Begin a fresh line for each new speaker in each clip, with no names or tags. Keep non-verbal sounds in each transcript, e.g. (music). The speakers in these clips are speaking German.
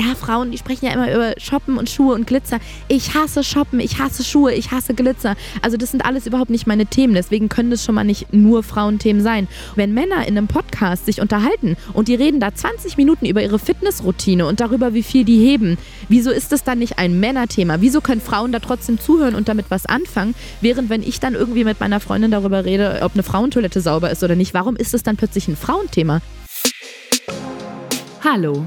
ja, Frauen, die sprechen ja immer über Shoppen und Schuhe und Glitzer. Ich hasse Shoppen, ich hasse Schuhe, ich hasse Glitzer. Also das sind alles überhaupt nicht meine Themen. Deswegen können das schon mal nicht nur Frauenthemen sein. Wenn Männer in einem Podcast sich unterhalten und die reden da 20 Minuten über ihre Fitnessroutine und darüber, wie viel die heben, wieso ist das dann nicht ein Männerthema? Wieso können Frauen da trotzdem zuhören und damit was anfangen? Während wenn ich dann irgendwie mit meiner Freundin darüber rede, ob eine Frauentoilette sauber ist oder nicht, warum ist es dann plötzlich ein Frauenthema?
Hallo,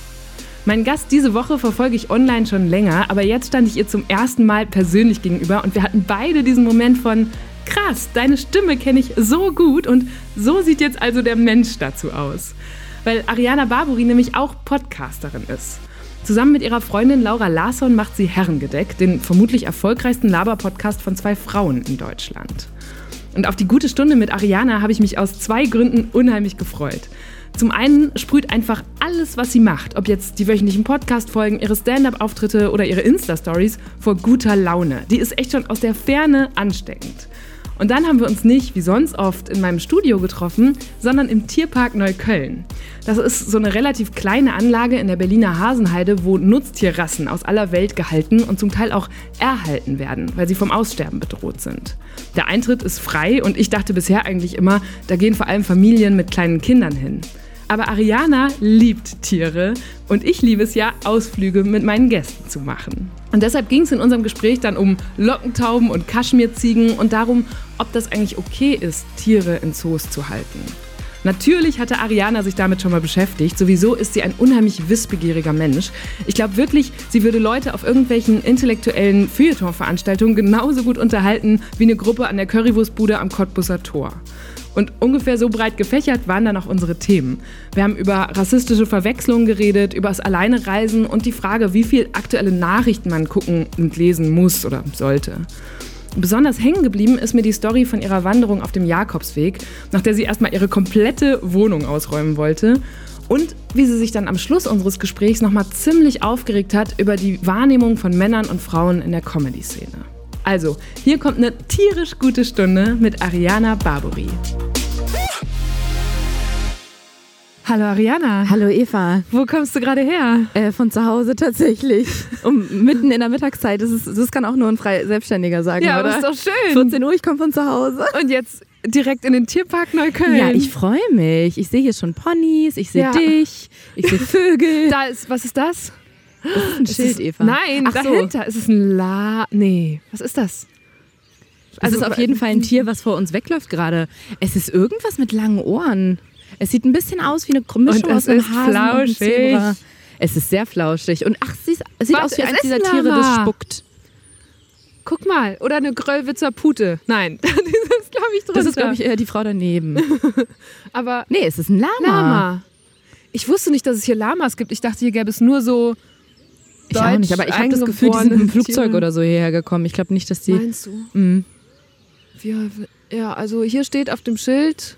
Mein Gast diese Woche verfolge ich online schon länger, aber jetzt stand ich ihr zum ersten Mal persönlich gegenüber und wir hatten beide diesen Moment von krass, deine Stimme kenne ich so gut und so sieht jetzt also der Mensch dazu aus. Weil Ariana Barbori nämlich auch Podcasterin ist. Zusammen mit ihrer Freundin Laura Larsson macht sie Herrengedeck, den vermutlich erfolgreichsten Laber-Podcast von zwei Frauen in Deutschland. Und auf die gute Stunde mit Ariana habe ich mich aus zwei Gründen unheimlich gefreut. Zum einen sprüht einfach alles, was sie macht, ob jetzt die wöchentlichen Podcast-Folgen, ihre Stand-up-Auftritte oder ihre Insta-Stories, vor guter Laune. Die ist echt schon aus der Ferne ansteckend. Und dann haben wir uns nicht, wie sonst oft, in meinem Studio getroffen, sondern im Tierpark Neukölln. Das ist so eine relativ kleine Anlage in der Berliner Hasenheide, wo Nutztierrassen aus aller Welt gehalten und zum Teil auch erhalten werden, weil sie vom Aussterben bedroht sind. Der Eintritt ist frei und ich dachte bisher eigentlich immer, da gehen vor allem Familien mit kleinen Kindern hin. Aber Ariana liebt Tiere und ich liebe es ja, Ausflüge mit meinen Gästen zu machen. Und deshalb ging es in unserem Gespräch dann um Lockentauben und Kaschmirziegen und darum, ob das eigentlich okay ist, Tiere in Zoos zu halten. Natürlich hatte Ariana sich damit schon mal beschäftigt. Sowieso ist sie ein unheimlich wissbegieriger Mensch. Ich glaube wirklich, sie würde Leute auf irgendwelchen intellektuellen Feuilleton-Veranstaltungen genauso gut unterhalten wie eine Gruppe an der Currywurstbude am Cottbusser Tor. Und ungefähr so breit gefächert waren dann auch unsere Themen. Wir haben über rassistische Verwechslungen geredet, über das Alleinereisen und die Frage, wie viel aktuelle Nachrichten man gucken und lesen muss oder sollte. Besonders hängen geblieben ist mir die Story von ihrer Wanderung auf dem Jakobsweg, nach der sie erstmal ihre komplette Wohnung ausräumen wollte. Und wie sie sich dann am Schluss unseres Gesprächs nochmal ziemlich aufgeregt hat über die Wahrnehmung von Männern und Frauen in der Comedy-Szene. Also, hier kommt eine tierisch gute Stunde mit Ariana Barbori. Hallo Ariana.
Hallo Eva.
Wo kommst du gerade her?
Äh, von zu Hause tatsächlich. Um, mitten in der Mittagszeit. Das, ist, das kann auch nur ein frei Selbstständiger sagen,
ja,
oder?
Ja, ist doch schön.
14 Uhr, ich komme von zu Hause.
Und jetzt direkt in den Tierpark Neukölln.
Ja, ich freue mich. Ich sehe hier schon Ponys, ich sehe ja. dich, ich sehe (laughs) Vögel.
Da ist, was ist das?
Das ist ein
es
Schild,
ist,
Eva.
Nein,
Ach
dahinter so. ist es ein La. Nee, was ist das?
Also es ist auf jeden Fall ein (laughs) Tier, was vor uns wegläuft gerade. Es ist irgendwas mit langen Ohren. Es sieht ein bisschen aus wie eine Mischung
und
aus einem
ist
Hasen
flauschig.
und einem Zebra. Es ist sehr flauschig. Und ach, sie ist, es sieht
Warte,
aus wie
es
eins dieser Tiere, das spuckt.
Guck mal, oder eine Gröllwitzer Pute. Nein, (laughs) das ist, glaube ich, drunter.
Das ist, glaube ich, eher die Frau daneben. (laughs)
Aber
Nee, es ist ein Lama.
Lama. Ich wusste nicht, dass es hier Lamas gibt. Ich dachte, hier gäbe es nur so
Ich auch nicht, aber ich habe das Gefühl, die sind mit dem Flugzeug oder so hierher gekommen. Ich glaube nicht, dass die.
Meinst du? Wir, ja, also hier steht auf dem Schild,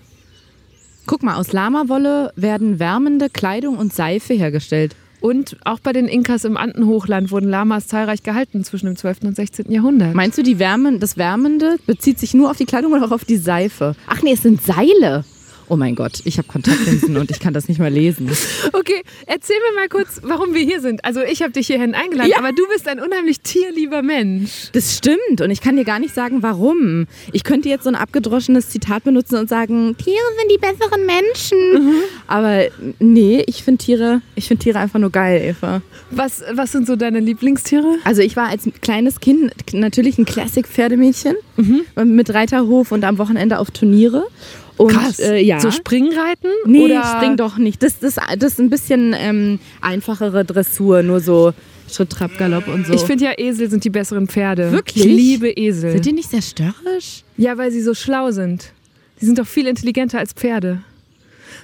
Guck mal, aus Lamawolle werden wärmende Kleidung und Seife hergestellt.
und auch bei den Inkas im Andenhochland wurden Lamas zahlreich gehalten zwischen dem 12. und 16. Jahrhundert.
Meinst du, die Wärmen, das Wärmende bezieht sich nur auf die Kleidung oder auch auf die Seife? Ach nee, es sind Seile. Oh mein Gott, ich habe Kontaktlinsen und ich kann das nicht mal lesen.
Okay, erzähl mir mal kurz, warum wir hier sind. Also ich habe dich hierhin eingeladen,
Ja.
aber du bist ein unheimlich tierlieber Mensch.
Das stimmt und ich kann dir gar nicht sagen, warum. Ich könnte jetzt so ein abgedroschenes Zitat benutzen und sagen, Tiere sind die besseren Menschen. Aber nee, ich finde Tiere, ich finde Tiere einfach nur geil, Eva.
Was, was sind so deine Lieblingstiere?
Also ich war als kleines Kind natürlich ein Classic-Pferdemädchen mit Reiterhof und am Wochenende auf Turniere. Und, Äh, ja.
So Springreiten?
Nee,
oder
spring doch nicht. Das, das, das ist ein bisschen ähm, einfachere Dressur, nur so Schritt, Trab, Galopp und so.
Ich finde ja, Esel sind die besseren Pferde.
Wirklich?
Ich liebe Esel.
Sind die nicht sehr störrisch?
Ja, weil sie so schlau sind. Die sind doch viel intelligenter als Pferde.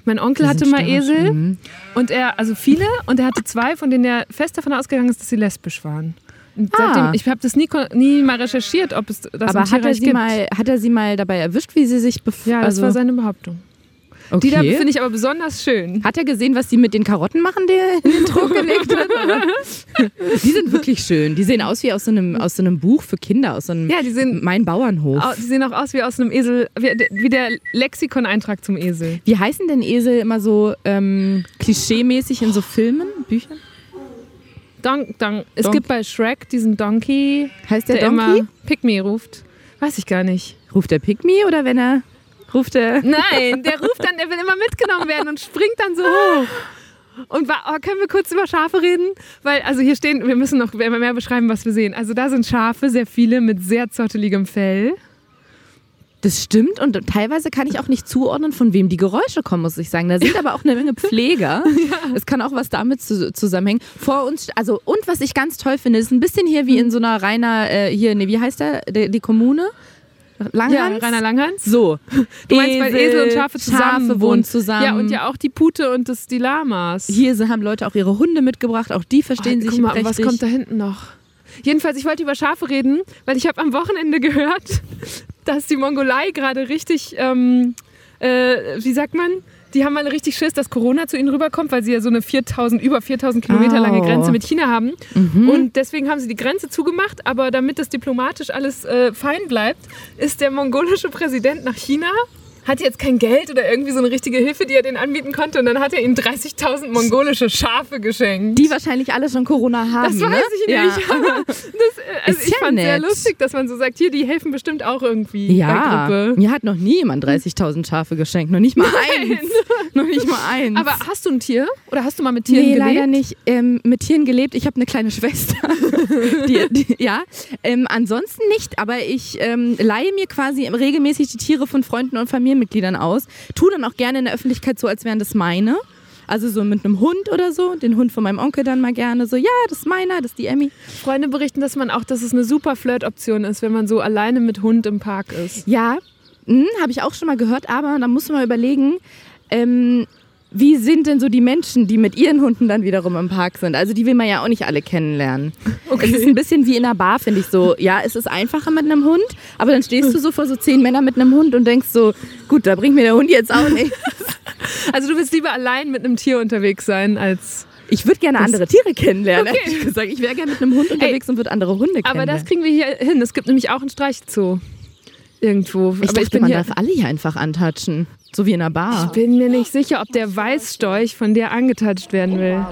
Mein Onkel hatte mal Esel
mhm.
und er, also viele, und er hatte zwei, von denen er fest davon ausgegangen ist, dass sie lesbisch waren. Und
Ah.
Seitdem, ich habe das nie, nie mal recherchiert, ob es das
Aber hat er, sie
gibt.
mal, hat er sie mal dabei erwischt, wie sie sich bef
ja, das
also,
war seine Behauptung.
okay.
Die da finde ich aber besonders schön.
Hat er gesehen, was die mit den Karotten machen, die er in den Trog (laughs) gelegt hat? (laughs) Die sind wirklich schön. Die sehen aus wie aus so einem, aus so einem Buch für Kinder, aus so einem
Ja, die sehen,
Mein Bauernhof.
au- die sehen auch aus wie aus einem Esel, wie, wie der Lexikon-Eintrag zum Esel.
Wie heißen denn Esel immer so ähm, klischeemäßig in so Filmen, Büchern?
Don, don. Es
Don-
gibt bei Shrek diesen Donkey,
Heißt der,
der,
Donkey?
immer me ruft. Weiß ich gar nicht.
Ruft der Pygmy oder wenn er ruft er... (laughs)
Nein, der ruft dann, der will immer mitgenommen werden und springt dann so hoch. Und oh, können wir kurz über Schafe reden? Weil, also hier stehen, wir müssen noch mehr beschreiben, was wir sehen. Also da sind Schafe, sehr viele mit sehr zotteligem Fell.
Das stimmt und teilweise kann ich auch nicht zuordnen, von wem die Geräusche kommen, muss ich sagen. Da sind aber auch eine Menge Pfleger. (laughs) Es kann auch was damit zu, zusammenhängen. Vor uns, also und was ich ganz toll finde, ist ein bisschen hier wie in so einer reiner, äh, hier, nee, wie heißt der, die, die Kommune? Langhans?
Rainer Langhans.
So.
Du meinst, weil Esel und Schafe zusammen
Schafe wohnen zusammen.
Ja, und ja auch die Pute und das, die Lamas.
Hier haben Leute auch ihre Hunde mitgebracht, auch die verstehen
Oh,
sich
guck mal,
prächtig.
was kommt da hinten noch? Jedenfalls, ich wollte über Schafe reden, weil ich habe am Wochenende gehört, (laughs) dass die Mongolei gerade richtig, ähm, äh, wie sagt man, die haben alle richtig Schiss, dass Corona zu ihnen rüberkommt, weil sie ja so eine 4000, über 4000 Kilometer lange
Au.
Grenze mit China haben.
Mhm.
Und deswegen haben sie die Grenze zugemacht, aber damit das diplomatisch alles äh, fein bleibt, ist der mongolische Präsident nach China. Hatte jetzt kein Geld oder irgendwie so eine richtige Hilfe, die er denen anbieten konnte. Und dann hat er ihnen 30.000 mongolische Schafe geschenkt.
die wahrscheinlich alle schon Corona haben.
Das weiß
ne?
ich nicht.
Ja.
Aber (laughs) das, also (laughs) ich
ja
fand sehr
nett.
lustig, dass man so sagt, hier, die helfen bestimmt auch irgendwie
Ja, mir hat noch nie jemand 30.000 Schafe geschenkt. Noch nicht mal eins. noch nicht mal eins.
Aber hast du ein Tier? Oder hast du mal mit Tieren
nee,
gelebt?
leider nicht. Ähm, mit Tieren gelebt. Ich habe eine kleine Schwester. (laughs) die, die, ja, ähm, ansonsten nicht. Aber ich ähm, leihe mir quasi regelmäßig die Tiere von Freunden und Familienmitgliedern aus. Tu dann auch gerne in der Öffentlichkeit so, als wären das meine. Also so mit einem Hund oder so. Den Hund von meinem Onkel dann mal gerne so, ja, das ist meiner, das ist die Emmy.
Freunde berichten, dass man auch, dass es eine super Flirt-Option ist, wenn man so alleine mit Hund im Park ist.
Ja, hm, habe ich auch schon mal gehört, aber da muss man mal überlegen, ähm, wie sind denn so die Menschen, die mit ihren Hunden dann wiederum im Park sind? Also die will man ja auch nicht alle kennenlernen. Es ist ein bisschen wie in einer Bar, finde ich so. Ja, es ist einfacher mit einem Hund, aber dann stehst du so vor so zehn Männern mit einem Hund und denkst so, gut, da bringt mir der Hund jetzt auch (laughs) nicht.
Also du willst lieber allein mit einem Tier unterwegs sein, als...
Ich würde gerne andere Tiere kennenlernen,
Okay.
gesagt. Ich wäre gerne mit einem Hund unterwegs und würde andere Hunde
Aber das
kennenlernen.
kriegen wir hier hin. Es gibt nämlich auch einen Streichelzoo. Irgendwo.
ich
Aber
dachte,
ich bin
man
hier...
darf alle hier einfach antatschen. So wie in einer Bar.
Ich bin mir nicht sicher, ob der Weißstorch von der angetatscht werden will.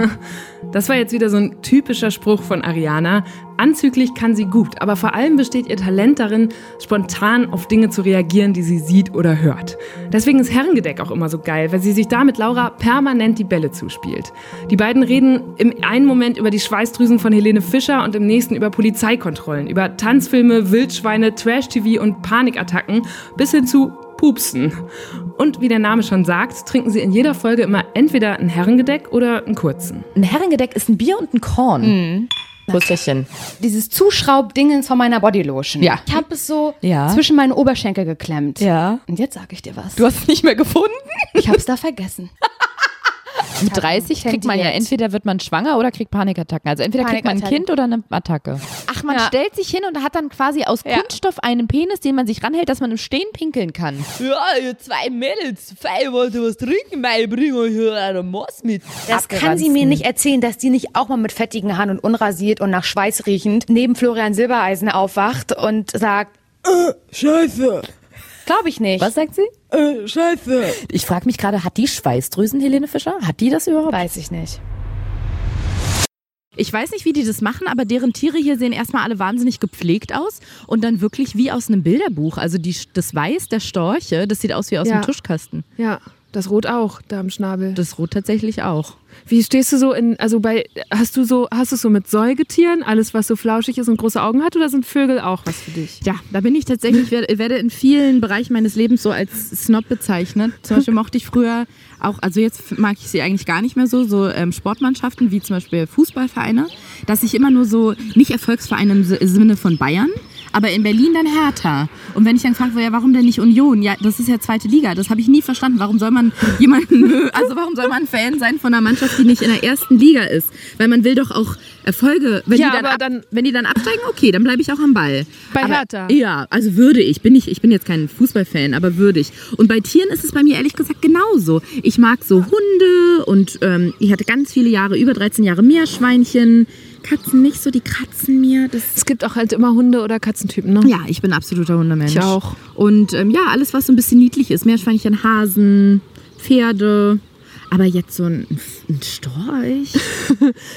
(laughs)
Das war jetzt wieder so ein typischer Spruch von Ariana. Anzüglich kann sie gut, aber vor allem besteht ihr Talent darin, spontan auf Dinge zu reagieren, die sie sieht oder hört. Deswegen ist Herrengedeck auch immer so geil, weil sie sich da mit Laura permanent die Bälle zuspielt. Die beiden reden im einen Moment über die Schweißdrüsen von Helene Fischer und im nächsten über Polizeikontrollen, über Tanzfilme, Wildschweine, Trash-TV und Panikattacken bis hin zu Pupsen. Und wie der Name schon sagt, trinken sie in jeder Folge immer entweder ein Herrengedeck oder einen kurzen.
Ein Herrengedeck ist ein Bier und ein Korn.
Prösterchen.
Dieses Zuschraubdingens von meiner Bodylotion.
Ja.
Ich habe es so
Ja.
zwischen meine Oberschenkel geklemmt.
Ja.
Und jetzt sage ich dir was.
Du hast es nicht mehr gefunden?
ich habe es da vergessen. (laughs)
Mit 30 kriegt man ja entweder wird man schwanger oder kriegt Panikattacken. Also entweder kriegt man ein. Kind oder eine Attacke. Ach, man
Ja.
stellt sich hin und hat dann quasi aus Kunststoff einen Penis, den man sich ranhält, dass man im Stehen pinkeln kann. Ja, ihr zwei Mädels, zwei wollt ihr was trinken, weil bring euch hier eine Moss mit.
Das kann sie mir nicht erzählen, dass die nicht auch mal mit fettigen Haaren und unrasiert und nach Schweiß riechend neben Florian Silbereisen aufwacht und sagt, äh, Scheiße. Glaube ich nicht.
Was sagt sie? Äh, scheiße. Ich frage mich gerade, hat die Schweißdrüsen, Helene Fischer? Hat die das überhaupt?
Weiß ich nicht.
Ich weiß nicht, wie die das machen, aber deren Tiere hier sehen erstmal alle wahnsinnig gepflegt aus und dann wirklich wie aus einem Bilderbuch. Also die, das Weiß der Storche, das sieht aus wie aus
Ja.
einem Tuschkasten.
Ja, das Rot auch, da am Schnabel.
Das Rot tatsächlich auch.
Wie stehst du so in, also bei, hast du so, hast du es so mit Säugetieren, alles was so flauschig ist und große Augen hat, oder sind Vögel auch was für dich?
Ja, da bin ich tatsächlich, werde, werde in vielen Bereichen meines Lebens so als Snob bezeichnet. Zum Beispiel mochte ich früher auch, also jetzt mag ich sie eigentlich gar nicht mehr so, so ähm, Sportmannschaften wie zum Beispiel Fußballvereine, dass ich immer nur so, nicht Erfolgsvereine im Si- Sinne von Bayern, aber in Berlin dann Hertha. Und wenn ich dann werde, ja, warum denn nicht Union? Ja, das ist ja zweite Liga. Das habe ich nie verstanden. Warum soll man jemanden, (laughs) also warum soll man Fan sein von einer Mannschaft, die nicht in der ersten Liga ist? Weil man will doch auch Erfolge. Wenn,
Ja,
die, dann ab,
dann-
wenn die dann absteigen, okay, dann bleibe ich auch am Ball.
Bei
aber,
Hertha?
Ja, also würde ich. Bin ich. Ich bin jetzt kein Fußballfan, aber würde ich. Und bei Tieren ist es bei mir ehrlich gesagt genauso. Ich mag so Hunde und ähm, ich hatte ganz viele Jahre, über 13 Jahre Meerschweinchen. Katzen nicht so, die kratzen mir. Das
Es gibt auch halt immer Hunde- oder Katzentypen, ne?
ja, ich bin absoluter Hundemensch.
Ich auch.
Und ähm, ja, alles, was so ein bisschen niedlich ist. Meerschweinchen, Hasen, Pferde. Aber jetzt so ein, ein Storch. (laughs)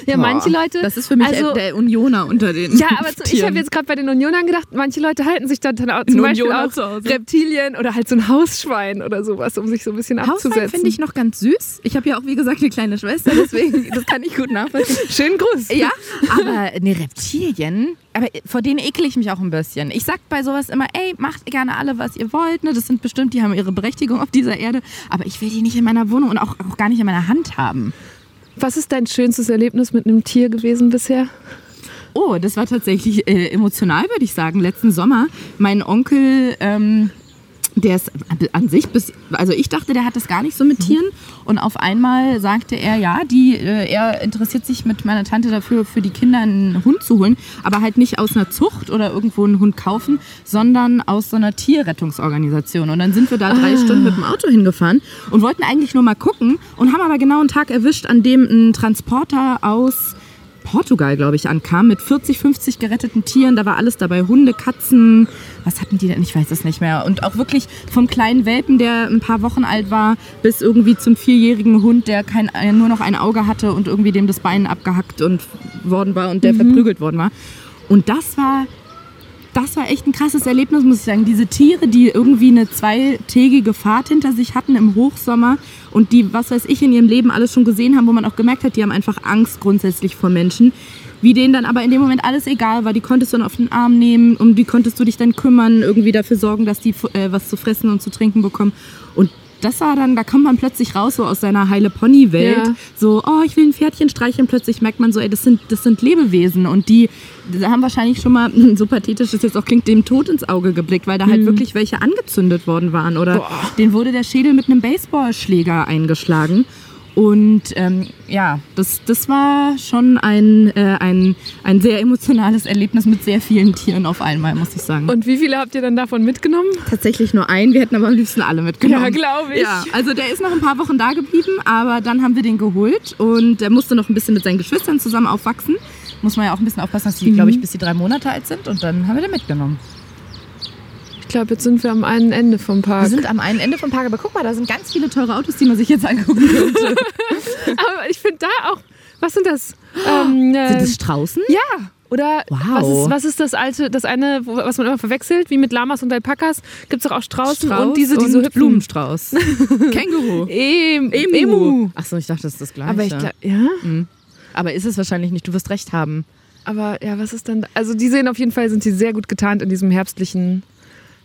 Ja, manche Leute.
Das ist für mich
also,
der, Unioner unter den
Ja, aber so, ich
Tieren.
habe jetzt gerade bei den Unionern gedacht, manche Leute halten sich dann, dann auch zum Beispiel
Unioner
auch
zu Hause.
Reptilien oder halt so ein Hausschwein oder sowas, um sich so ein bisschen
Hauswein
abzusetzen.
finde ich noch ganz süß. Ich habe ja auch, wie gesagt, eine kleine Schwester, deswegen, (laughs) das kann ich gut nachvollziehen.
Schönen Gruß.
Ja, aber ne Reptilien, aber vor denen ekel ich mich auch ein bisschen. Ich sag bei sowas immer, ey, macht gerne alle, was ihr wollt. Ne? Das sind bestimmt, die haben ihre Berechtigung auf dieser Erde. Aber ich will die nicht in meiner Wohnung und auch, auch gar nicht in meiner Hand haben.
Was ist dein schönstes Erlebnis mit einem Tier gewesen bisher?
Oh, das war tatsächlich äh, emotional, würde ich sagen. Letzten Sommer, mein Onkel, ähm, der ist an sich bis, also ich dachte, der hat das gar nicht so mit Tieren. Und auf einmal sagte er, ja, die, äh, er interessiert sich mit meiner Tante dafür, für die Kinder einen Hund zu holen, aber halt nicht aus einer Zucht oder irgendwo einen Hund kaufen, sondern aus so einer Tierrettungsorganisation. Und dann sind wir da drei Stunden mit dem Auto hingefahren und wollten eigentlich nur mal gucken und haben aber genau einen Tag erwischt, an dem ein Transporter aus Portugal, glaube ich, ankam mit 40, 50 geretteten Tieren. Da war alles dabei. Hunde, Katzen. Was hatten die denn? Ich weiß es nicht mehr. Und auch wirklich vom kleinen Welpen, der ein paar Wochen alt war, bis irgendwie zum vierjährigen Hund, der kein, äh, nur noch ein Auge hatte und irgendwie dem das Bein abgehackt und worden war und der verprügelt worden war. Und das war das war echt ein krasses Erlebnis, muss ich sagen. Diese Tiere, die irgendwie eine zweitägige Fahrt hinter sich hatten im Hochsommer und die, was weiß ich, in ihrem Leben alles schon gesehen haben, wo man auch gemerkt hat, die haben einfach Angst grundsätzlich vor Menschen. Wie denen dann aber in dem Moment alles egal war. Die konntest du dann auf den Arm nehmen, um die konntest du dich dann kümmern, irgendwie dafür sorgen, dass die äh, was zu fressen und zu trinken bekommen. Und das war dann, da kommt man plötzlich raus so aus seiner heile Pony-Welt.
Ja.
So, oh, ich will ein Pferdchen streicheln. Plötzlich merkt man so, ey, das sind, das sind Lebewesen und die, die haben wahrscheinlich schon mal, (laughs) so pathetisch das jetzt auch klingt, dem Tod ins Auge geblickt, weil da halt wirklich welche angezündet worden waren oder denen wurde der Schädel mit einem Baseballschläger eingeschlagen. Und ähm, ja, das, das war schon ein, äh, ein, ein sehr emotionales Erlebnis mit sehr vielen Tieren auf einmal, muss ich sagen.
Und wie viele habt ihr dann davon mitgenommen?
tatsächlich nur einen, wir hätten aber am liebsten alle mitgenommen.
Ja, glaube ich.
Ja, also der ist noch ein paar Wochen da geblieben, aber dann haben wir den geholt und der musste noch ein bisschen mit seinen Geschwistern zusammen aufwachsen. Muss man ja auch ein bisschen aufpassen, dass die, glaube ich, bis die drei Monate alt sind und dann haben wir den mitgenommen.
Ich glaube, jetzt sind wir am einen Ende vom Park.
Wir sind am einen Ende vom Park, aber guck mal, da sind ganz viele teure Autos, die man sich jetzt angucken könnte. (laughs)
Aber ich finde da auch, was sind das? Ähm, äh,
Sind das Straußen?
ja. Oder
Wow.
was, ist, was ist das alte, das eine, was man immer verwechselt, wie mit Lamas und Alpakas? Gibt es auch Straußen und diese, die so.
Blumenstrauß. (laughs) Känguru.
Em, Emu.
Achso, ich dachte, das ist das Gleiche.
Aber ich glaube, ja.
aber ist es wahrscheinlich nicht, du wirst recht haben.
Aber ja, was ist dann? Also die sehen auf jeden Fall, sind sie sehr gut getarnt in diesem herbstlichen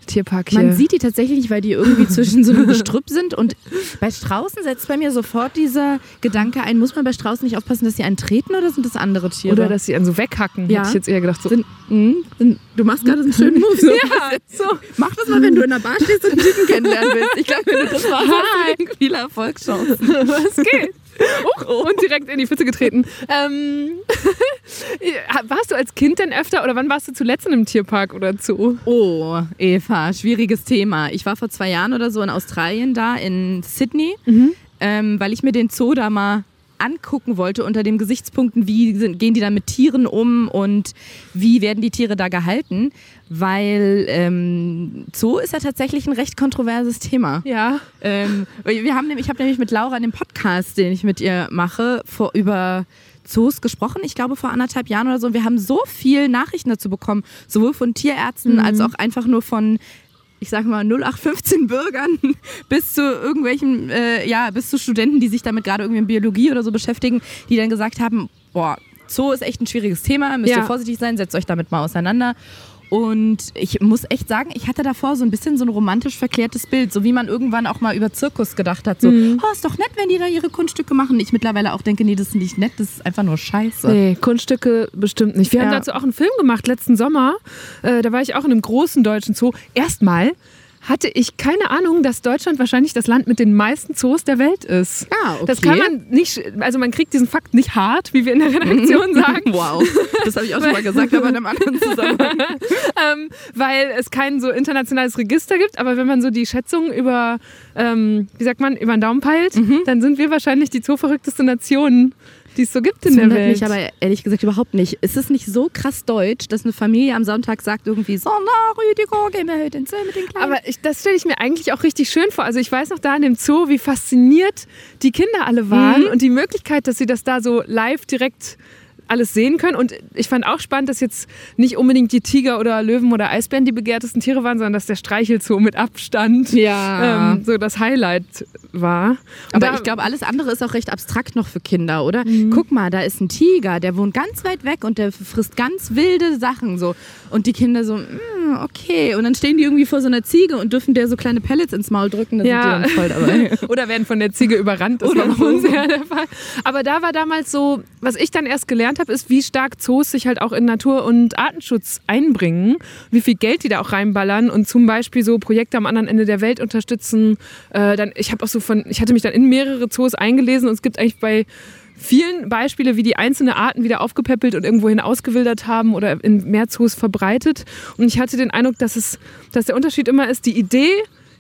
Tierpark hier.
Man sieht die tatsächlich nicht, weil die irgendwie zwischen so einem Gestrüpp sind. Und bei Straußen setzt bei mir sofort dieser Gedanke ein, muss man bei Straußen nicht aufpassen, dass sie einen treten oder sind das andere Tiere?
Oder dass sie einen so weghacken,
Ja.
hätte ich jetzt eher gedacht. So.
sind, mh, sind, du machst gerade so einen schönen (laughs) Move. So.
ja, so.
Mach das mal, wenn du in der Bar stehst und einen Typen kennenlernen willst. Ich glaube, wenn du das machst, hast du viele Erfolgschancen. (laughs)
Was geht? (laughs) Oh, und direkt in die Pfütze getreten. Ähm, (laughs) warst du als Kind denn öfter oder wann warst du zuletzt in einem Tierpark oder Zoo?
Oh, Eva, schwieriges Thema. Ich war vor zwei Jahren oder so in Australien da, in Sydney, ähm, weil ich mir den Zoo da mal angucken wollte unter den Gesichtspunkten, wie sind, gehen die da mit Tieren um und wie werden die Tiere da gehalten, weil ähm, Zoo ist ja tatsächlich ein recht kontroverses Thema.
Ja.
Ähm, wir haben nämlich, ich habe nämlich mit Laura in dem Podcast, den ich mit ihr mache, vor, über Zoos gesprochen, ich glaube vor anderthalb Jahren oder so. Wir haben so viel Nachrichten dazu bekommen, sowohl von Tierärzten als auch einfach nur von ich sage mal 0815 Bürgern (laughs) bis zu irgendwelchen, äh, ja, bis zu Studenten, die sich damit gerade irgendwie in Biologie oder so beschäftigen, die dann gesagt haben, boah, Zoo ist echt ein schwieriges Thema, müsst
Ja.
ihr vorsichtig sein, setzt euch damit mal auseinander. Und ich muss echt sagen, ich hatte davor so ein bisschen so ein romantisch verklärtes Bild, so wie man irgendwann auch mal über Zirkus gedacht hat. So,
Mhm.
oh, ist doch nett, wenn die da ihre Kunststücke machen. Ich mittlerweile auch denke, nee, das ist nicht nett, das ist einfach nur scheiße.
Nee, Kunststücke bestimmt nicht. Wir haben
Ja.
dazu auch einen Film gemacht letzten Sommer. Äh, da war ich auch in einem großen deutschen Zoo. Erstmal hatte ich keine Ahnung, dass Deutschland wahrscheinlich das Land mit den meisten Zoos der Welt ist.
Ah, okay.
Das kann man nicht, also man kriegt diesen Fakt nicht hart, wie wir in der Redaktion (laughs) sagen.
Wow, das habe ich auch schon mal gesagt, aber in einem anderen Zusammenhang. (laughs)
ähm, weil es kein so internationales Register gibt. Aber wenn man so die Schätzungen über, ähm, wie sagt man, über den Daumen peilt,
Mhm.
dann sind wir wahrscheinlich die zooverrückteste Nation, die es so gibt in
Das
der Welt.
mich aber ehrlich gesagt überhaupt nicht. Ist es nicht so krass deutsch, dass eine Familie am Sonntag sagt irgendwie so, na Rüdiger, gehen wir heute ins Zoo mit den Kleinen?
Aber ich, das stelle ich mir eigentlich auch richtig schön vor. Also ich weiß noch da in dem Zoo, wie fasziniert die Kinder alle waren
Mhm.
und die Möglichkeit, dass sie das da so live direkt alles sehen können. Und ich fand auch spannend, dass jetzt nicht unbedingt die Tiger oder Löwen oder Eisbären die begehrtesten Tiere waren, sondern dass der Streichelzoo mit Abstand
Ja.
ähm, so das Highlight war. Und
Aber
Mhm.
ich glaube, alles andere ist auch recht abstrakt noch für Kinder, oder? Guck mal, da ist ein Tiger, der wohnt ganz weit weg und der frisst ganz wilde Sachen so. Und die Kinder so, "Mm, okay. Und dann stehen die irgendwie vor so einer Ziege und dürfen der so kleine Pellets ins Maul drücken. Da
Ja.
sind die dann voll dabei. (laughs)
Oder werden von der Ziege überrannt. Das war
Oder
bei uns
so.
ja der Fall. Aber da war damals so, was ich dann erst gelernt habe, ist, wie stark Zoos sich halt auch in Natur- und Artenschutz einbringen, wie viel Geld die da auch reinballern und zum Beispiel so Projekte am anderen Ende der Welt unterstützen. Äh, dann, ich habe auch so von, ich hatte mich dann in mehrere Zoos eingelesen und es gibt eigentlich bei vielen Beispiele, wie die einzelne Arten wieder aufgepäppelt und irgendwohin ausgewildert haben oder in mehr Zoos verbreitet. Und ich hatte den Eindruck, dass, es, dass der Unterschied immer ist, die Idee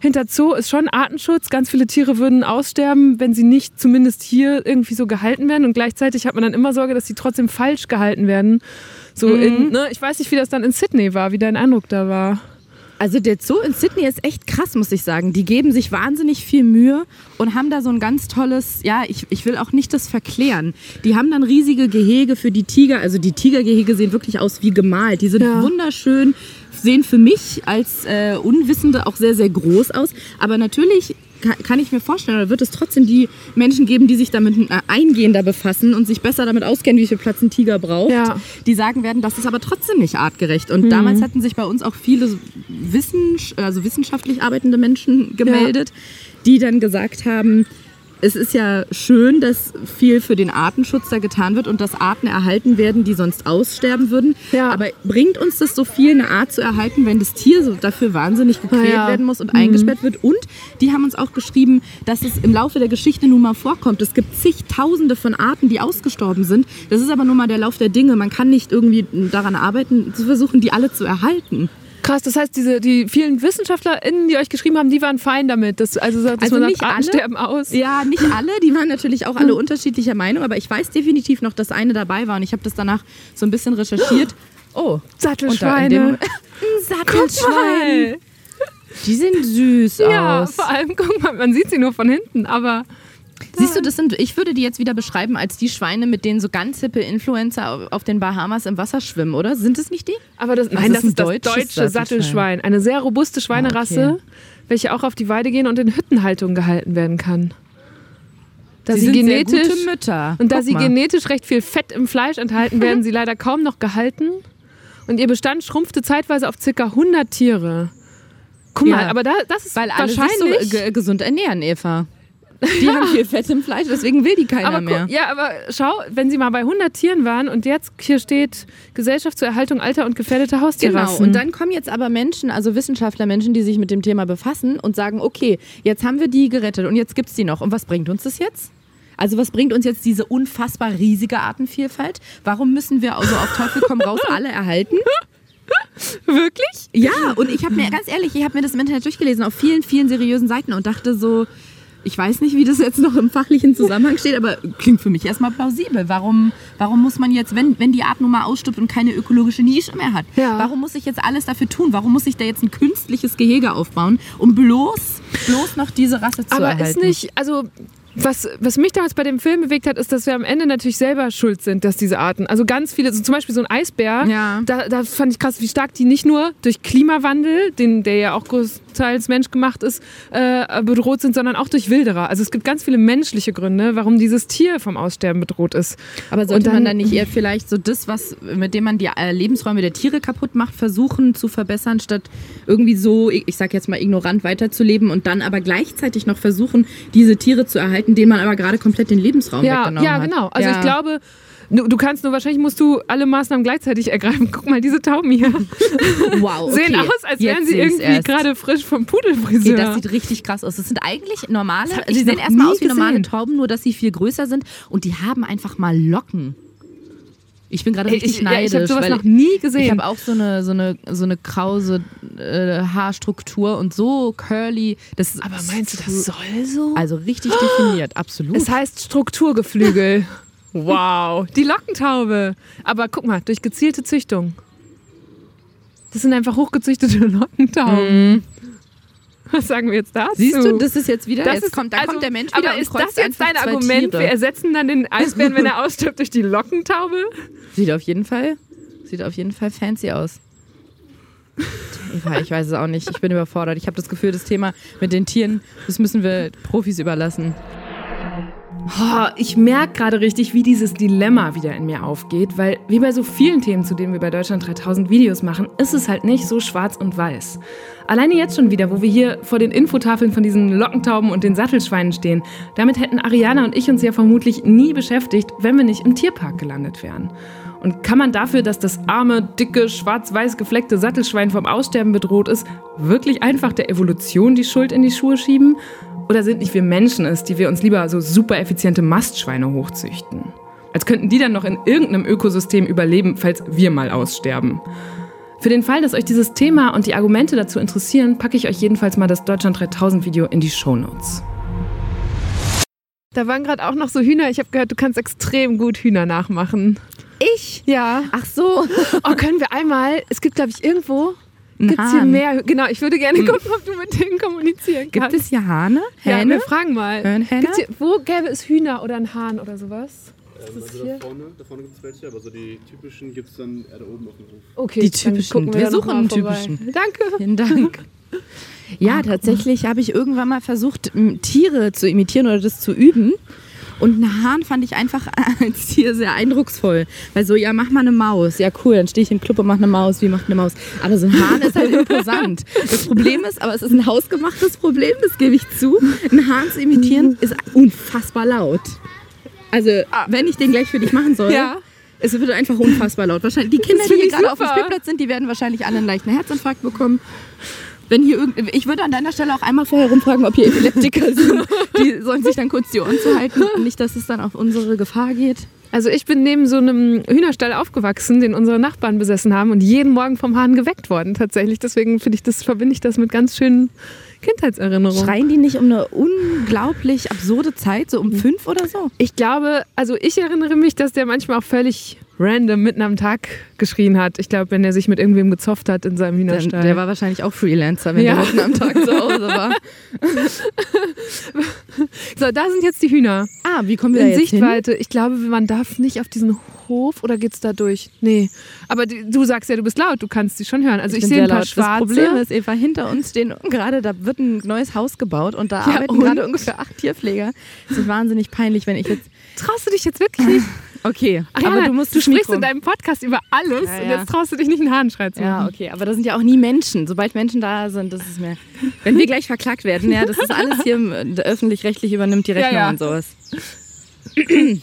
hinter Zoo ist schon Artenschutz. Ganz viele Tiere würden aussterben, wenn sie nicht zumindest hier irgendwie so gehalten werden. Und gleichzeitig hat man dann immer Sorge, dass sie trotzdem falsch gehalten werden. So in, ne, ich weiß nicht, wie das dann in Sydney war, wie dein Eindruck da war.
Also der Zoo in Sydney ist echt krass, muss ich sagen. Die geben sich wahnsinnig viel Mühe und haben da so ein ganz tolles, ja, ich, ich will auch nicht das verklären. Die haben dann riesige Gehege für die Tiger. Also die Tigergehege sehen wirklich aus wie gemalt. Die sind
Ja.
wunderschön, sehen für mich als äh, Unwissende auch sehr, sehr groß aus. Aber natürlich ka- kann ich mir vorstellen, oder wird es trotzdem die Menschen geben, die sich damit äh, eingehender befassen und sich besser damit auskennen, wie viel Platz ein Tiger braucht,
Ja.
die sagen werden, das ist aber trotzdem nicht artgerecht. Und damals hatten sich bei uns auch viele Wissen, also wissenschaftlich arbeitende Menschen gemeldet, die dann gesagt haben, es ist ja schön, dass viel für den Artenschutz da getan wird und dass Arten erhalten werden, die sonst aussterben würden.
Ja.
Aber bringt uns das so viel, eine Art zu erhalten, wenn das Tier so dafür wahnsinnig gequält
Ja.
werden muss und eingesperrt wird? Und die haben uns auch geschrieben, dass es im Laufe der Geschichte nun mal vorkommt. Es gibt zigtausende von Arten, die ausgestorben sind. Das ist aber nun mal der Lauf der Dinge. Man kann nicht irgendwie daran arbeiten, zu versuchen, die alle zu erhalten.
Krass, das heißt, diese, die vielen WissenschaftlerInnen, die euch geschrieben haben, die waren fein damit. Dass, also, dass
Also
man
nicht
sagt,
alle.
sterben aus.
Ja, nicht (laughs) alle. Die waren natürlich auch alle unterschiedlicher Meinung. Aber ich weiß definitiv noch, dass eine dabei war. Und ich habe das danach so ein bisschen recherchiert. (gasps) Oh,
Sattelschweine. (laughs)
Sattelschwein. Die sehen süß
Ja,
aus.
vor allem, guck mal, man sieht sie nur von hinten, aber
Siehst du, das sind, ich würde die jetzt wieder beschreiben als die Schweine, mit denen so ganz hippe Influencer auf, den Bahamas im Wasser schwimmen, oder? Sind es nicht die?
Aber das,
Das
nein,
ist
das
ein
ist das deutsche
Sattelschwein.
Eine sehr robuste Schweinerasse,
Ah, okay.
welche auch auf die Weide gehen und in Hüttenhaltung gehalten werden kann. Da
Sie
sie, genetisch
gute Mütter.
und da
Guck
sie
mal.
genetisch recht viel Fett im Fleisch enthalten, werden sie (laughs) leider kaum noch gehalten. Und ihr Bestand schrumpfte zeitweise auf ca. 100 Tiere. Guck
Ja.
mal, aber da, das ist
Weil alle sich
wahrscheinlich.
so ge gesund ernähren, Eva. Die haben viel Fett im Fleisch, deswegen will die keiner
aber,
mehr.
ja, aber schau, wenn sie mal bei 100 Tieren waren und jetzt hier steht Gesellschaft zur Erhaltung alter und gefährdeter
Genau,
Haustierrassen.
und dann kommen jetzt aber Menschen, also Wissenschaftler, Menschen, die sich mit dem Thema befassen und sagen, okay, jetzt haben wir die gerettet und jetzt gibt's die noch. Und was bringt uns das jetzt? Also was bringt uns jetzt diese unfassbar riesige Artenvielfalt? Warum müssen wir also auf Teufel komm raus (laughs) alle erhalten?
Wirklich?
Ja, und ich habe mir, ganz ehrlich, ich habe mir das im Internet durchgelesen, auf vielen, vielen seriösen Seiten und dachte so, ich weiß nicht, wie das jetzt noch im fachlichen Zusammenhang steht, aber klingt für mich erstmal plausibel. Warum, warum muss man jetzt, wenn, wenn die Art nun mal ausstirbt und keine ökologische Nische mehr hat,
Ja.
warum muss ich jetzt alles dafür tun? Warum muss ich da jetzt ein künstliches Gehege aufbauen, um bloß, bloß noch diese Rasse zu
Aber
erhalten?
ist nicht, also was, was mich damals bei dem Film bewegt hat, ist, dass wir am Ende natürlich selber schuld sind, dass diese Arten, also ganz viele, so zum Beispiel so ein Eisbär,
Ja.
da, da fand ich krass, wie stark die nicht nur durch Klimawandel, den, der ja auch groß, teils menschgemacht ist, äh, bedroht sind, sondern auch durch Wilderer. Also es gibt ganz viele menschliche Gründe, warum dieses Tier vom Aussterben bedroht ist.
Aber sollte man dann nicht eher vielleicht so das, was mit dem man die äh, Lebensräume der Tiere kaputt macht, versuchen zu verbessern, statt irgendwie so, ich, sag jetzt mal, ignorant weiterzuleben und dann aber gleichzeitig noch versuchen, diese Tiere zu erhalten, denen man aber gerade komplett den Lebensraum
Ja,
weggenommen
ja,
hat.
genau. Also
Ja.
ich glaube, du, du kannst nur, wahrscheinlich musst du alle Maßnahmen gleichzeitig ergreifen. (laughs) Guck mal, diese Tauben hier
wow, okay.
sehen aus, als
Jetzt
wären sie irgendwie gerade frisch vom
Okay,
Pudelfriseur.
das sieht richtig krass aus. Das sind eigentlich normale, sie sehen erstmal aus wie normale
gesehen.
Tauben, nur dass sie viel größer sind und die haben einfach mal Locken. Ich bin gerade richtig
ich- ja, ich
neidisch.
hab sowas noch nie gesehen.
Ich habe auch so eine, so eine, so eine krause äh, Haarstruktur und so curly. Das
Aber meinst du, das soll so?
Also richtig definiert, absolut.
Es heißt Strukturgeflügel. (laughs) wow. Die Lockentaube. Aber guck mal, durch gezielte Züchtung. Das sind einfach hochgezüchtete (laughs) Lockentauben. Was sagen wir jetzt dazu?
Siehst du, das ist jetzt wieder,
Das
jetzt
ist-
kommt, da
also,
kommt der Mensch wieder
Aber ist das jetzt dein Argument?
Tiere.
Wir ersetzen dann den Eisbären, wenn er ausstirbt, durch die Lockentaube?
Sieht auf jeden Fall, sieht auf jeden Fall fancy aus. Eva, ich weiß es auch nicht. Ich bin überfordert. Ich habe das Gefühl, das Thema mit den Tieren, das müssen wir Profis überlassen.
Oh, ich merke gerade richtig, wie dieses Dilemma wieder in mir aufgeht, weil wie bei so vielen Themen, zu denen wir bei Deutschland 3000 Videos machen, ist es halt nicht so schwarz und weiß. Alleine jetzt schon wieder, wo wir hier vor den Infotafeln von diesen Lockentauben und den Sattelschweinen stehen, damit hätten Ariana und ich uns ja vermutlich nie beschäftigt, wenn wir nicht im Tierpark gelandet wären. Und kann man dafür, dass das arme, dicke, schwarz-weiß gefleckte Sattelschwein vom Aussterben bedroht ist, wirklich einfach der Evolution die Schuld in die Schuhe schieben? Oder sind nicht wir Menschen es, die wir uns lieber so super effiziente Mastschweine hochzüchten? Als könnten die dann noch in irgendeinem Ökosystem überleben, falls wir mal aussterben. Für den Fall, dass euch dieses Thema und die Argumente dazu interessieren, packe ich euch jedenfalls mal das Deutschland 3000 Video in die Shownotes. Da waren gerade auch noch so Hühner. Ich habe gehört, du kannst extrem gut Hühner nachmachen.
Ich?
Ja.
Ach so.
Oh, können wir einmal, es gibt glaube ich irgendwo, gibt es hier mehr, genau, ich würde gerne gucken, ob du mit denen kommunizieren
Gibt
kannst.
es hier Hahne?
Ja,
Hähne?
wir fragen mal.
Hören Hähne?
Gibt's hier, wo gäbe es Hühner oder einen Hahn oder sowas?
Ähm, also da vorne, da vorne gibt es welche, aber so die typischen gibt es dann eher da oben auf dem Hof.
Okay,
Die
dann
typischen.
gucken
Wir
noch
suchen einen
vorbei.
typischen.
Danke.
Vielen Dank. Ja, (laughs) tatsächlich habe ich irgendwann mal versucht, Tiere zu imitieren oder das zu üben. Und einen Hahn fand ich einfach (laughs) als Tier sehr eindrucksvoll. Weil so, ja, mach mal eine Maus. Ja, cool, dann stehe ich im Club und mach eine Maus. Wie macht eine Maus? Aber so ein Hahn ist halt imposant. Das Problem ist, aber es ist ein hausgemachtes Problem, das gebe ich zu. Ein Hahn zu imitieren ist unfassbar laut. Also, wenn ich den gleich für dich machen soll,
Ja.
es wird einfach unfassbar laut. Wahrscheinlich die Kinder, die hier gerade auf dem. Spielplatz sind, die werden wahrscheinlich alle einen leichten Herzinfarkt bekommen. Wenn hier irgend, ich würde an deiner Stelle auch einmal vorher rumfragen, ob hier Epileptiker sind. (laughs) Die sollen sich dann kurz die Ohren zu halten. Nicht, dass es dann auf unsere Gefahr geht.
Also ich bin neben so einem Hühnerstall aufgewachsen, den unsere Nachbarn besessen haben und jeden Morgen vom Hahn geweckt worden tatsächlich. Deswegen finde ich das, verbinde ich das mit ganz schönen Kindheitserinnerungen.
Schreien die nicht um eine unglaublich absurde Zeit, so um fünf oder so?
Ich glaube, also ich erinnere mich, dass der manchmal auch völlig random mitten am Tag geschrien hat. Ich glaube, wenn er sich mit irgendwem gezopft hat in seinem
Der,
Hühnerstall.
der war wahrscheinlich auch Freelancer, wenn
Ja.
der mitten am Tag zu Hause war. (laughs)
so, da sind jetzt die Hühner.
Ah, wie kommen wir da
In
jetzt hin?
Sichtweite. Ich glaube, man darf nicht auf diesen Hof oder geht's da durch? Nee. Aber die, du sagst ja, du bist laut, du kannst sie schon hören. Also ich,
bin
sehe ein paar
laut.
schwarze.
Das Problem ist, Eva, hinter uns stehen gerade, da wird ein neues Haus gebaut und da
Ja,
arbeiten gerade ungefähr acht Tierpfleger. Das ist wahnsinnig peinlich, wenn ich jetzt.
Traust du dich jetzt wirklich nicht? (laughs)
Okay,
Ariana,
aber du musst
du sprichst
Mikro-
in deinem Podcast über alles
Ja,
und
ja.
jetzt traust du dich nicht einen Hahnschrei zu
Ja,
machen.
okay, aber da sind ja auch nie Menschen. Sobald Menschen da sind, das ist mir. (laughs) Wenn wir gleich verklagt werden, ja, das ist alles hier im- öffentlich-rechtlich übernimmt die
Ja,
Rechnung
ja.
und sowas. (laughs)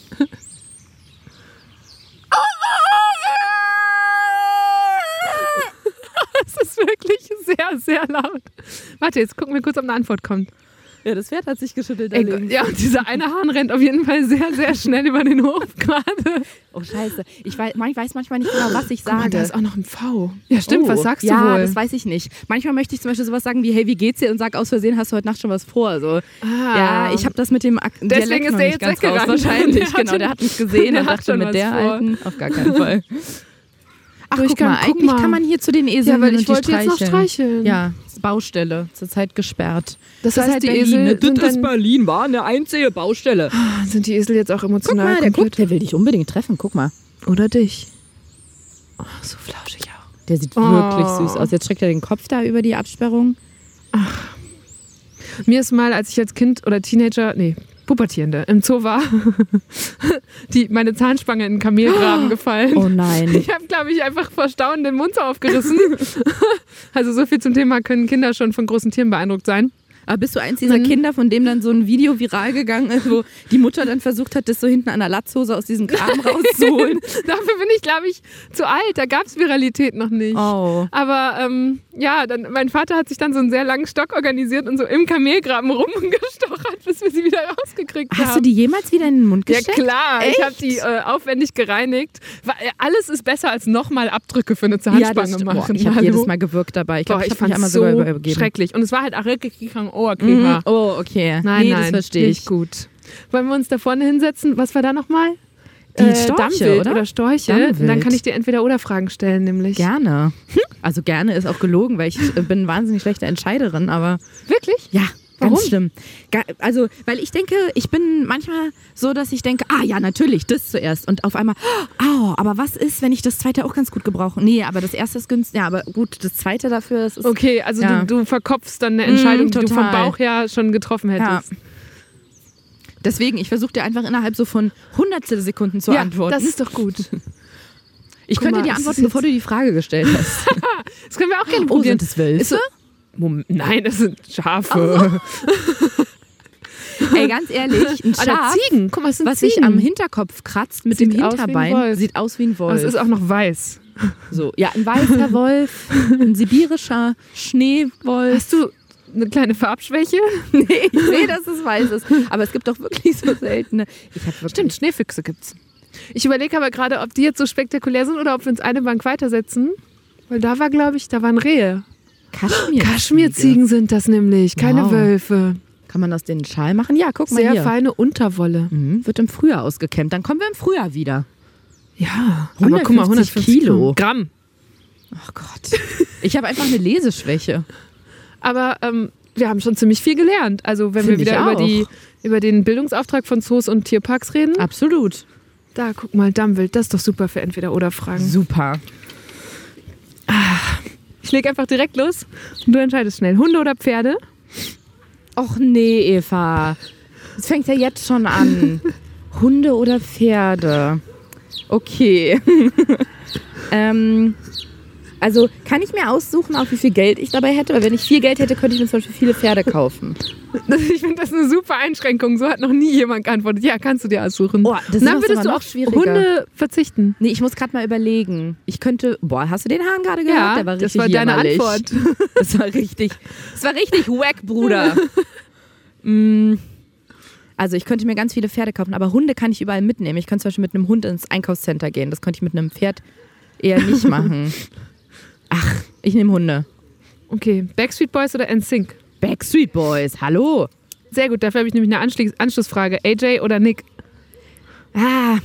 Das ist wirklich sehr, sehr laut. Warte, jetzt gucken wir kurz, ob eine Antwort kommt.
Ja, das Pferd hat sich geschüttelt.
Ey, ja, und dieser eine Hahn rennt auf jeden Fall sehr, sehr schnell über den Hof gerade.
Oh, scheiße. Ich weiß, ich weiß manchmal nicht genau, was ich
Guck mal,
sage.
da ist auch noch ein V. Ja, stimmt,
Oh,
was sagst
ja,
du wohl?
das weiß ich nicht. Manchmal möchte ich zum Beispiel sowas sagen wie, hey, wie geht's dir? Und sag aus Versehen, hast du heute Nacht schon was vor? So,
Ah.
Ja, ich habe das mit dem Ak
Deswegen
Dialekt
ist der jetzt
ganz raus. Wahrscheinlich, (laughs)
Der hat
genau. Der hat mich gesehen
der
und
hat
dachte
schon
mit der
vor.
alten auf gar keinen Fall. Ach, guck
kann-
mal,
guck
eigentlich
mal.
kann man hier zu den Eseln
Ja, weil ich
die
wollte jetzt noch streicheln.
Ja, Baustelle, zurzeit gesperrt.
Das heißt, die
Berlin,
Esel
ne?
sind,
Das ist
dann,
Berlin, war eine einzige Baustelle.
sind die Esel jetzt auch
Guck
emotional
mal, der
komplett?
guckt, der will dich unbedingt treffen, guck mal.
Oder dich. Oh, so flauschig auch.
Der sieht
Oh.
wirklich süß aus. Jetzt streckt er den Kopf da über die Absperrung.
Mir ist mal, als ich als Kind oder Teenager, nee, Pubertierende im Zoo war, (laughs) die, meine Zahnspange in den Kamelgraben (gasps) gefallen.
Oh nein.
Ich habe, glaube ich, einfach vor Staunen den Mund so aufgerissen. (laughs) also so viel zum Thema, können Kinder schon von großen Tieren beeindruckt sein.
Aber bist du eins dieser
Mhm.
Kinder, von dem dann so ein Video viral gegangen ist, wo die Mutter dann versucht hat, das so hinten an der Latzhose aus diesem Kram (laughs) rauszuholen?
Dafür bin ich, glaube ich, zu alt. Da gab es Viralität noch nicht.
Oh.
Aber ähm, ja, dann, mein Vater hat sich dann so einen sehr langen Stock organisiert und so im Kamelgraben rumgestochert, bis wir sie wieder rausgekriegt haben.
Hast du die jemals wieder in den Mund
Ja
gesteckt?
klar, ich habe die äh, aufwendig gereinigt. Äh, Alles ist besser als nochmal Abdrücke für eine Zahnspange
ja, das
machen.
Boah, ich habe jedes Mal gewirkt dabei. Ich glaube, ich
ich fand
einmal
so
übergeben.
schrecklich. Und es war halt auch wirklich kein
Mhm.
Ohrkleber.
Oh, okay.
Nein,
nee,
nein,
das verstehe ich.
gut. Wollen wir uns da vorne hinsetzen? Was war da nochmal?
Die Storche,
Dammwild
oder?
oder Storche.
Dammwild.
Und dann kann ich dir entweder oder Fragen stellen, nämlich.
Gerne. Also gerne ist auch gelogen, weil ich äh, bin eine wahnsinnig schlechte Entscheiderin, aber
Wirklich?
ja,
Warum?
ganz schlimm. Also, weil ich denke, ich bin manchmal so, dass ich denke, ah ja, natürlich, das zuerst. Und auf einmal, oh, aber was ist, wenn ich das zweite auch ganz gut gebrauche? Nee, aber das erste ist günstig. Ja, aber gut, das zweite dafür ist.
Okay, also
Ja.
du, du verkopfst dann eine Entscheidung,
Mm,
die du vom. Bauch her schon getroffen hättest.
Deswegen, ich versuche dir einfach innerhalb so von hundertstel Sekunden zu antworten.
das ist doch gut.
ich
guck
könnte
mal,
dir antworten, bevor du die Frage gestellt hast. (laughs)
Das können wir auch gerne
oh,
probieren.
sind es Wölfe?
Ist Moment, nein, das sind Schafe. (laughs)
Ey, ganz ehrlich, ein
Oder
Schaf,
Ziegen. Guck mal, es sind
was
Ziegen.
sich am Hinterkopf kratzt mit
Sieht
dem
aus
Hinterbein,
Wolf.
sieht aus wie ein Wolf.
Aber es ist auch noch weiß.
so. Ja, ein weißer Wolf, ein sibirischer Schneewolf.
Hast du eine kleine Farbschwäche? (laughs)
Nee, ich sehe, dass es weiß ist. Aber es gibt doch wirklich so seltene. Wirklich.
Stimmt, Schneefüchse gibt's. Ich überlege aber gerade, ob die jetzt so spektakulär sind oder ob wir uns eine Bank weitersetzen. Weil da war, glaube ich, da waren Rehe.
Kaschmir.
Kaschmirziegen sind das nämlich, keine
Wow.
Wölfe.
Kann man aus den Schal machen? Ja, guck mal
Sehr
hier.
feine Unterwolle.
Mhm, wird im Frühjahr ausgekämmt. Dann kommen wir im Frühjahr wieder.
Ja,
150 Kilo.
Gramm.
Oh Gott. (laughs) Ich habe einfach eine Leseschwäche.
Aber ähm, wir haben schon ziemlich viel gelernt. Also wenn
Find
wir wieder über, die, über den Bildungsauftrag von Zoos und Tierparks reden.
Absolut.
Da, guck mal, Dammwild, das ist doch super für Entweder-Oder-Fragen.
Super.
Ich leg einfach direkt los und du entscheidest schnell. Hunde oder Pferde?
Och nee, Eva. Es fängt ja jetzt schon an. (laughs) Hunde oder Pferde? Okay. (laughs) ähm, also kann ich mir aussuchen, auch wie viel Geld ich dabei hätte? Weil wenn ich viel Geld hätte, könnte ich mir zum Beispiel viele Pferde kaufen. (laughs)
Ich finde das eine super Einschränkung. So hat noch nie jemand geantwortet. Ja, kannst du dir aussuchen.
Oh, das ist
Dann würdest du
schwieriger.
Hunde verzichten.
Nee, ich muss gerade mal überlegen. Ich könnte. Boah, hast du den Hahn gerade gehört?
Ja,
Der war
das
richtig
war deine
jämmerlich.
Antwort. (laughs)
Das war richtig. Das war richtig wack, Bruder. (laughs) Mm, Also ich könnte mir ganz viele Pferde kaufen, aber Hunde kann ich überall mitnehmen. Ich könnte zum Beispiel mit einem Hund ins Einkaufscenter gehen. Das könnte ich mit einem Pferd eher nicht machen. Ach, ich nehme Hunde.
Okay, Backstreet Boys oder NSYNC?
Backstreet Boys, hallo.
Sehr gut, dafür habe ich nämlich eine Anschlussfrage. AJ oder Nick?
Ah,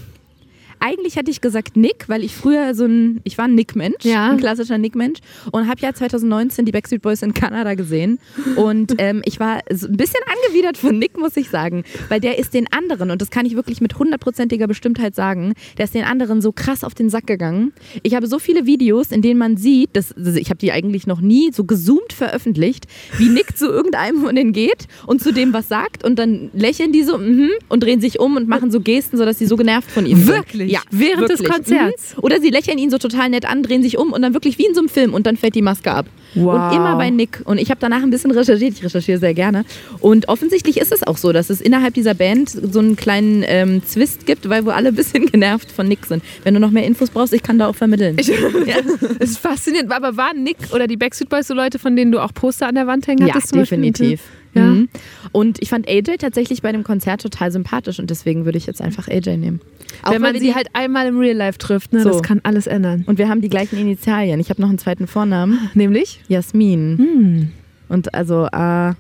eigentlich hätte ich gesagt Nick, weil ich früher so ein, ich war ein Nick-Mensch,
Ja.
ein klassischer Nick-Mensch und habe ja 2019 die Backstreet Boys in Kanada gesehen und (laughs) ähm, ich war so ein bisschen angewidert von Nick, muss ich sagen, weil der ist den anderen und das kann ich wirklich mit hundertprozentiger Bestimmtheit sagen, der ist den anderen so krass auf den Sack gegangen. Ich habe so viele Videos, in denen man sieht, das, also ich habe die eigentlich noch nie so gezoomt veröffentlicht, wie Nick zu irgendeinem von denen geht und zu dem was sagt und dann lächeln die so mhm, und drehen sich um und machen so Gesten, sodass sie so genervt von ihm sind.
Wirklich?
Ja,
Während des
wirklich.
Konzerts?
Mhm. Oder sie lächeln ihn so total nett an, drehen sich um und dann wirklich wie in so einem Film und dann fällt die Maske ab.
Wow.
Und immer bei Nick. Und ich habe danach ein bisschen recherchiert, ich recherchiere sehr gerne. Und offensichtlich ist es auch so, dass es innerhalb dieser Band so einen kleinen ähm, Zwist gibt, weil wo alle ein bisschen (laughs) genervt von Nick sind. Wenn du noch mehr Infos brauchst, ich kann da auch vermitteln.
Das (laughs) (laughs) ist faszinierend. Aber waren Nick oder die Backstreet Boys so Leute, von denen du auch Poster an der Wand hängen
Ja,
hattest? zum Beispiel? Ja.
Mhm. Und ich fand AJ tatsächlich bei dem Konzert total sympathisch und deswegen würde ich jetzt einfach AJ nehmen. Auch
Wenn man sie halt einmal im Real Life trifft, ne,
So.
das kann alles ändern.
Und wir haben die gleichen Initialien. Ich habe noch einen zweiten Vornamen.
Nämlich?
Jasmin.
Hm.
Und also AJ,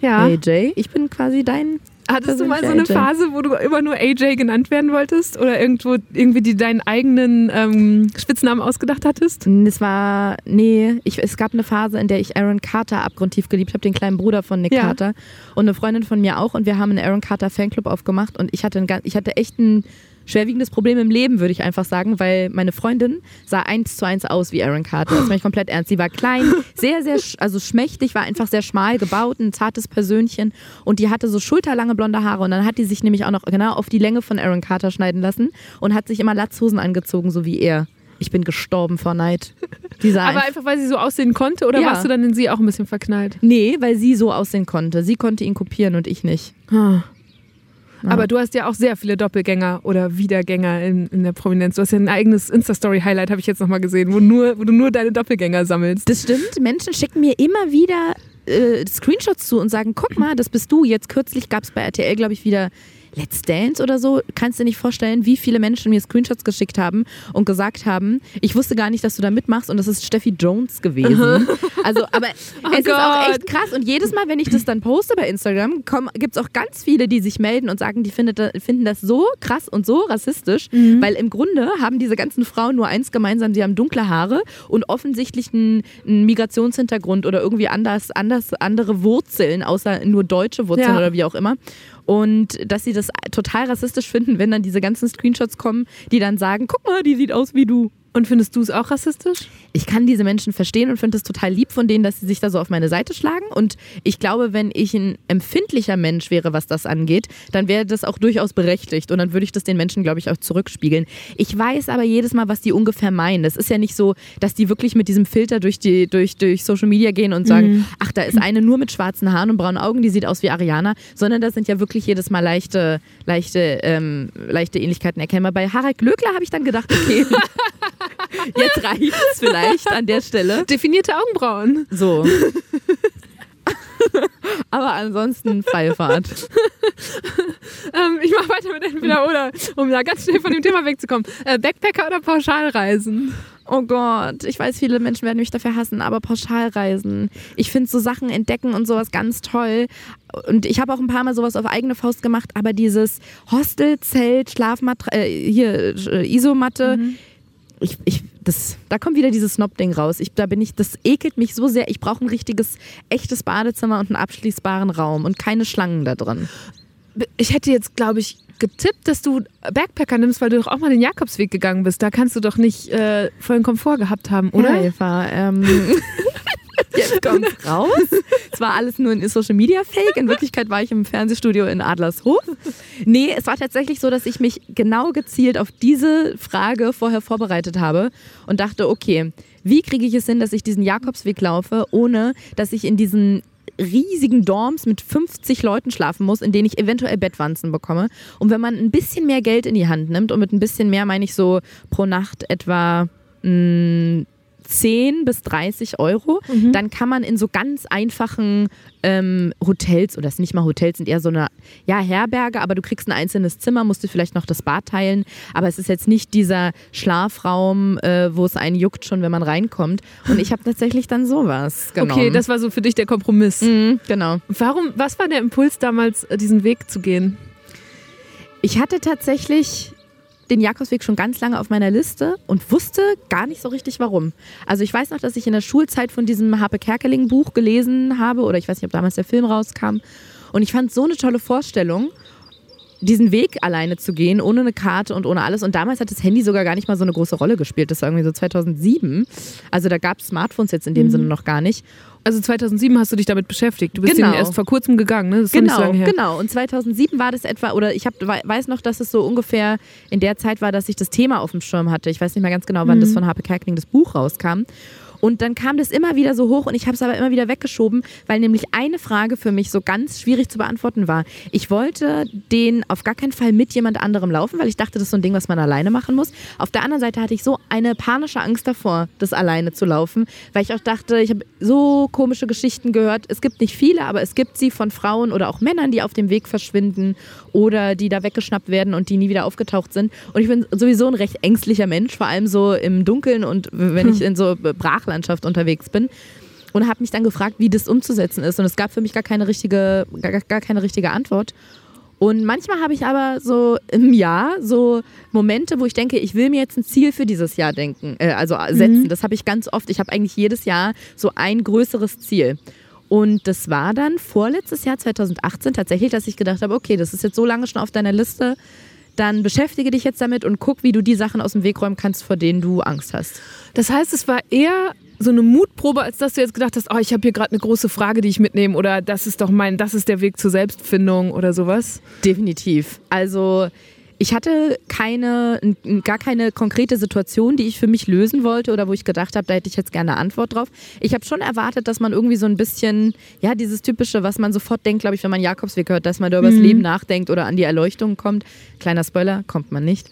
Ja.
AJ. Ich bin quasi dein.
Hattest du mal so eine
AJ.
Phase, wo du immer nur AJ genannt werden wolltest? Oder irgendwo irgendwie die deinen eigenen ähm, Spitznamen ausgedacht hattest?
Es war, nee, ich, es gab eine Phase, in der ich Aaron Carter abgrundtief geliebt habe, den kleinen Bruder von Nick
Ja.
Carter. Und eine Freundin von mir auch. Und wir haben einen Aaron Carter Fanclub aufgemacht. Und ich hatte, einen, ich hatte echt einen schwerwiegendes Problem im Leben, würde ich einfach sagen, weil meine Freundin sah eins zu eins aus wie Aaron Carter. Das meine ich komplett ernst. Sie war klein, sehr, sehr, also schmächtig, war einfach sehr schmal gebaut, ein zartes Persönchen und die hatte so schulterlange blonde Haare und dann hat die sich nämlich auch noch genau auf die Länge von Aaron Carter schneiden lassen und hat sich immer Latzhosen angezogen, so wie er. Ich bin gestorben vor Neid.
Aber einfach, weil sie so aussehen konnte oder
Ja.
warst du dann in sie auch ein bisschen verknallt?
Nee, weil sie so aussehen konnte. Sie konnte ihn kopieren und ich nicht.
Aber du hast ja auch sehr viele Doppelgänger oder Wiedergänger in, in der Prominenz. Du hast ja ein eigenes Insta-Story-Highlight, habe ich jetzt nochmal gesehen, wo, nur, wo du nur deine Doppelgänger sammelst.
Das stimmt. Menschen schicken mir immer wieder äh, Screenshots zu und sagen, guck mal, das bist du. Jetzt kürzlich gab es bei RTL, glaube ich, wieder Let's Dance oder so. Kannst du dir nicht vorstellen, wie viele Menschen mir Screenshots geschickt haben und gesagt haben, ich wusste gar nicht, dass du da mitmachst und das ist Steffi Jones gewesen. (laughs) Also, aber es ist auch
Gott.
echt krass. Und jedes Mal, wenn ich das dann poste bei Instagram, gibt es auch ganz viele, die sich melden und sagen, die findet, finden das so krass und so rassistisch, weil im Grunde haben diese ganzen Frauen nur eins gemeinsam, sie haben dunkle Haare und offensichtlich einen, einen Migrationshintergrund oder irgendwie anders, anders, andere Wurzeln, außer nur deutsche Wurzeln
Ja.
oder wie auch immer. Und dass sie das total rassistisch finden, wenn dann diese ganzen Screenshots kommen, die dann sagen, guck mal, die sieht aus wie du.
Und findest du es auch rassistisch?
Ich kann diese Menschen verstehen und finde es total lieb von denen, dass sie sich da so auf meine Seite schlagen. Und ich glaube, wenn ich ein empfindlicher Mensch wäre, was das angeht, dann wäre das auch durchaus berechtigt. Und dann würde ich das den Menschen, glaube ich, auch zurückspiegeln. Ich weiß aber jedes Mal, was die ungefähr meinen. Es ist ja nicht so, dass die wirklich mit diesem Filter durch, die, durch, durch Social Media gehen und sagen, ach, da ist eine nur mit schwarzen Haaren und braunen Augen, die sieht aus wie Ariana. Sondern das sind ja wirklich jedes Mal leichte, leichte, ähm, leichte Ähnlichkeiten erkennbar. Bei Harald Glöckler habe ich dann gedacht, okay, (laughs) (laughs) jetzt reicht es vielleicht an der Stelle.
Definierte Augenbrauen.
So. (laughs) Aber ansonsten freie Fahrt. (laughs)
Ähm, ich mache weiter mit entweder oder, um da ganz schnell von dem Thema wegzukommen. Äh, Backpacker oder Pauschalreisen?
Oh Gott, ich weiß, viele Menschen werden mich dafür hassen, aber Pauschalreisen. Ich finde so Sachen entdecken und sowas ganz toll. Und ich habe auch ein paar Mal sowas auf eigene Faust gemacht, aber dieses Hostel, Zelt, Schlafmatte, äh, hier, äh, Isomatte. Ich, ich, das, da kommt wieder dieses Snob-Ding raus. Ich, da bin ich, das ekelt mich so sehr. Ich brauche ein richtiges, echtes Badezimmer und einen abschließbaren Raum und keine Schlangen da drin.
Ich hätte jetzt, glaube ich, getippt, dass du Backpacker nimmst, weil du doch auch mal den Jakobsweg gegangen bist. Da kannst du doch nicht äh, vollen Komfort gehabt haben, oder?
Ja, Eva, ähm, (laughs) jetzt kommt's raus. Es war alles nur ein Social Media Fake. In Wirklichkeit war ich im Fernsehstudio in Adlershof. Nee, es war tatsächlich so, dass ich mich genau gezielt auf diese Frage vorher vorbereitet habe und dachte, okay, wie kriege ich es hin, dass ich diesen Jakobsweg laufe, ohne dass ich in diesen riesigen Dorms mit 50 Leuten schlafen muss, in denen ich eventuell Bettwanzen bekomme. Und wenn man ein bisschen mehr Geld in die Hand nimmt, und mit ein bisschen mehr meine ich so pro Nacht etwa mh, 10 bis 30 Euro, dann kann man in so ganz einfachen ähm, Hotels, oder es sind nicht mal Hotels, sind eher so eine ja, Herberge, aber du kriegst ein einzelnes Zimmer, musst du vielleicht noch das Bad teilen, aber es ist jetzt nicht dieser Schlafraum, äh, wo es einen juckt schon, wenn man reinkommt. Und ich habe tatsächlich dann sowas (laughs) genommen.
Okay, das war so für dich der Kompromiss.
Mhm, genau.
Warum, was war der Impuls damals, äh, diesen Weg zu gehen?
Ich hatte tatsächlich den Jakobsweg schon ganz lange auf meiner Liste und wusste gar nicht so richtig warum. Also ich weiß noch, dass ich in der Schulzeit von diesem Harpe Kerkeling Buch gelesen habe oder ich weiß nicht, ob damals der Film rauskam und ich fand so eine tolle Vorstellung diesen Weg alleine zu gehen, ohne eine Karte und ohne alles. Und damals hat das Handy sogar gar nicht mal so eine große Rolle gespielt. Das war irgendwie so 2007. Also da gab es Smartphones jetzt in dem Sinne noch gar nicht.
Also 2007 hast du dich damit beschäftigt. Du bist
Genau.
erst vor kurzem gegangen, ne? Das nicht so
Genau, genau. Und 2007 war das etwa, oder ich hab, wei- weiß noch, dass es so ungefähr in der Zeit war, dass ich das Thema auf dem Schirm hatte. Ich weiß nicht mehr ganz genau, wann das
Mhm.
von Harpe Kerkeling das Buch rauskam. Und dann kam das immer wieder so hoch und ich habe es aber immer wieder weggeschoben, weil nämlich eine Frage für mich so ganz schwierig zu beantworten war. Ich wollte den auf gar keinen Fall mit jemand anderem laufen, weil ich dachte, das ist so ein Ding, was man alleine machen muss. Auf der anderen Seite hatte ich so eine panische Angst davor, das alleine zu laufen, weil ich auch dachte, ich habe so komische Geschichten gehört. Es gibt nicht viele, aber es gibt sie von Frauen oder auch Männern, die auf dem Weg verschwinden oder die da weggeschnappt werden und die nie wieder aufgetaucht sind. Und ich bin sowieso ein recht ängstlicher Mensch, vor allem so im Dunkeln und wenn ich in so Brachlandschaft unterwegs bin. Und habe mich dann gefragt, wie das umzusetzen ist. Und es gab für mich gar keine richtige, gar, gar keine richtige Antwort. Und manchmal habe ich aber so im Jahr so Momente, wo ich denke, ich will mir jetzt ein Ziel für dieses Jahr denken, äh, also setzen. Das habe ich ganz oft. Ich habe eigentlich jedes Jahr so ein größeres Ziel. Und das war dann vorletztes Jahr 2018 tatsächlich, dass ich gedacht habe, okay, das ist jetzt so lange schon auf deiner Liste, dann beschäftige dich jetzt damit und guck, wie du die Sachen aus dem Weg räumen kannst, vor denen du Angst hast.
Das heißt, es war eher so eine Mutprobe, als dass du jetzt gedacht hast, oh, ich habe hier gerade eine große Frage, die ich mitnehme oder das ist doch mein, das ist der Weg zur Selbstfindung oder sowas.
Definitiv. Also ich hatte keine, gar keine konkrete Situation, die ich für mich lösen wollte oder wo ich gedacht habe, da hätte ich jetzt gerne eine Antwort drauf. Ich habe schon erwartet, dass man irgendwie so ein bisschen, ja, dieses typische, was man sofort denkt, glaube ich, wenn man Jakobsweg hört, dass man da über das mhm. Leben nachdenkt oder an die Erleuchtung kommt. Kleiner Spoiler, kommt man nicht.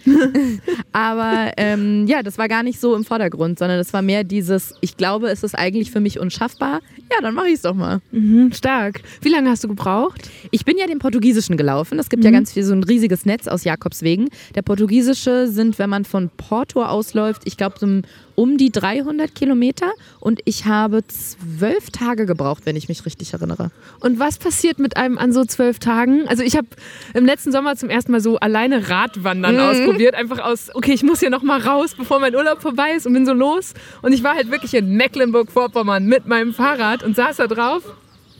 (laughs) Aber ähm, ja, das war gar nicht so im Vordergrund, sondern das war mehr dieses, ich glaube, es ist eigentlich für mich unschaffbar. Ja, dann mache ich es doch mal.
Mhm, stark. Wie lange hast du gebraucht?
Ich bin ja den Portugiesischen gelaufen. Es gibt mhm. ja ganz viel so ein riesiges Netz aus Jakobsweg Jakobswegen. Der portugiesische sind, wenn man von Porto ausläuft, ich glaube um, um die 300 Kilometer und ich habe zwölf Tage gebraucht, wenn ich mich richtig erinnere.
Und was passiert mit einem an so zwölf Tagen? Also ich habe im letzten Sommer zum ersten Mal so alleine Radwandern mhm. ausprobiert, einfach aus, okay, ich muss hier noch mal raus, bevor mein Urlaub vorbei ist und bin so los. Und ich war halt wirklich in Mecklenburg-Vorpommern mit meinem Fahrrad und saß da drauf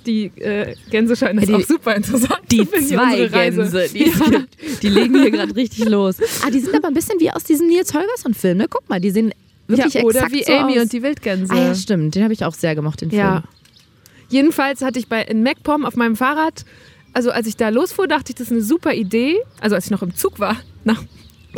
die äh, Gänse scheinen das die, auch super interessant
Die zwei Gänse, die, ja. gibt, die legen hier gerade richtig los. Ah, die sind aber ein bisschen wie aus diesem Nils Holgersson-Film, ne? Guck mal, die sehen wirklich ja,
oder
exakt
wie
so
Amy
aus.
und die Wildgänse.
Ah ja, stimmt. Den habe ich auch sehr gemocht, den Film. Ja.
Jedenfalls hatte ich bei in MacPom auf meinem Fahrrad, also als ich da losfuhr, dachte ich, das ist eine super Idee. Also als ich noch im Zug war, (laughs) nach,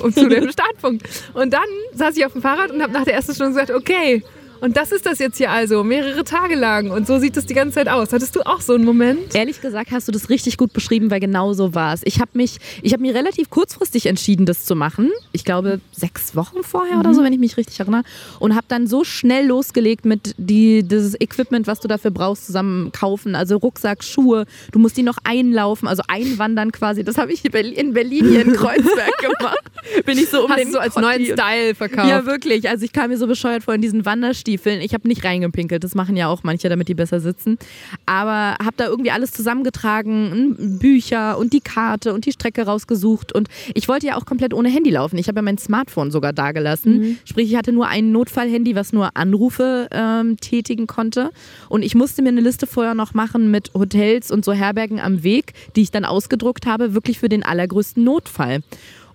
um zu dem (laughs) Startpunkt. Und dann saß ich auf dem Fahrrad und habe nach der ersten Stunde gesagt, okay, und das ist das jetzt hier also, mehrere Tage lang. Und so sieht es die ganze Zeit aus. Hattest du auch so einen Moment?
Ehrlich gesagt hast du das richtig gut beschrieben, weil genau so war es. Ich habe mich, ich habe mir relativ kurzfristig entschieden, das zu machen. Ich glaube sechs Wochen vorher mhm. oder so, wenn ich mich richtig erinnere. Und habe dann so schnell losgelegt mit die, dieses Equipment, was du dafür brauchst, zusammen kaufen. Also Rucksack, Schuhe. Du musst die noch einlaufen, also einwandern quasi. Das habe ich in Berlin hier in (laughs) Kreuzberg gemacht. Bin ich so um
Hast
den
so als neuen Style verkauft.
Ja, wirklich. Also ich kam mir so bescheuert vor in diesen Wanderstiefel Stiefeln. Ich habe nicht reingepinkelt, das machen ja auch manche, damit die besser sitzen. Aber habe da irgendwie alles zusammengetragen, Bücher und die Karte und die Strecke rausgesucht. Und ich wollte ja auch komplett ohne Handy laufen. Ich habe ja mein Smartphone sogar da gelassen. Mhm. Sprich, ich hatte nur ein Notfallhandy, was nur Anrufe ähm, tätigen konnte. Und ich musste mir eine Liste vorher noch machen mit Hotels und so Herbergen am Weg, die ich dann ausgedruckt habe, wirklich für den allergrößten Notfall.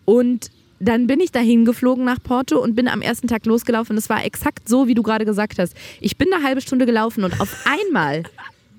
Und dann bin ich dahin geflogen nach Porto und bin am ersten Tag losgelaufen. Es war exakt so, wie du gerade gesagt hast. Ich bin eine halbe Stunde gelaufen und auf einmal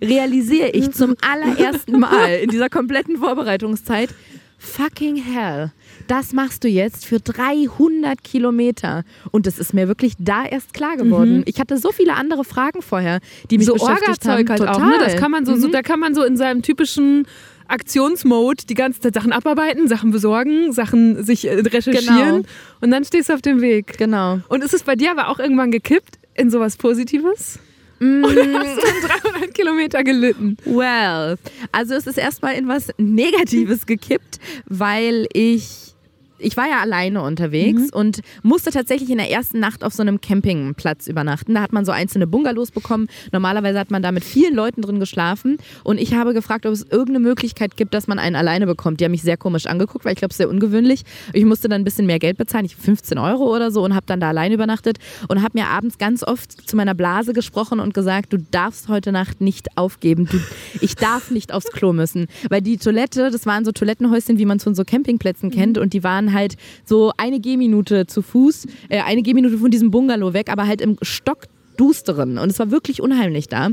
realisiere ich zum allerersten Mal in dieser kompletten Vorbereitungszeit, fucking hell, das machst du jetzt für 300 Kilometer. Und das ist mir wirklich da erst klar geworden. Mhm. Ich hatte so viele andere Fragen vorher, die mich so beschäftigt haben.
Halt Total. auch, ne? Das kann man so, mhm. so, da kann man so in seinem typischen Aktionsmode die ganze Zeit Sachen abarbeiten, Sachen besorgen, Sachen sich äh, recherchieren genau. und dann stehst du auf dem Weg.
Genau.
Und ist es bei dir aber auch irgendwann gekippt in sowas Positives? Mm. Oder hast du 300 Kilometer gelitten?
Well, also es ist erstmal in was Negatives gekippt, weil ich ich war ja alleine unterwegs mhm. und musste tatsächlich in der ersten Nacht auf so einem Campingplatz übernachten. Da hat man so einzelne Bungalows bekommen. Normalerweise hat man da mit vielen Leuten drin geschlafen. Und ich habe gefragt, ob es irgendeine Möglichkeit gibt, dass man einen alleine bekommt. Die haben mich sehr komisch angeguckt, weil ich glaube, es ist sehr ungewöhnlich. Ich musste dann ein bisschen mehr Geld bezahlen, ich 15 Euro oder so, und habe dann da alleine übernachtet und habe mir abends ganz oft zu meiner Blase gesprochen und gesagt, du darfst heute Nacht nicht aufgeben. Du, ich darf nicht aufs Klo müssen. Weil die Toilette, das waren so Toilettenhäuschen, wie man es von so Campingplätzen kennt, und die waren halt so eine Gehminute zu Fuß, äh, eine Gehminute von diesem Bungalow weg, aber halt im stockdusteren. Und es war wirklich unheimlich da.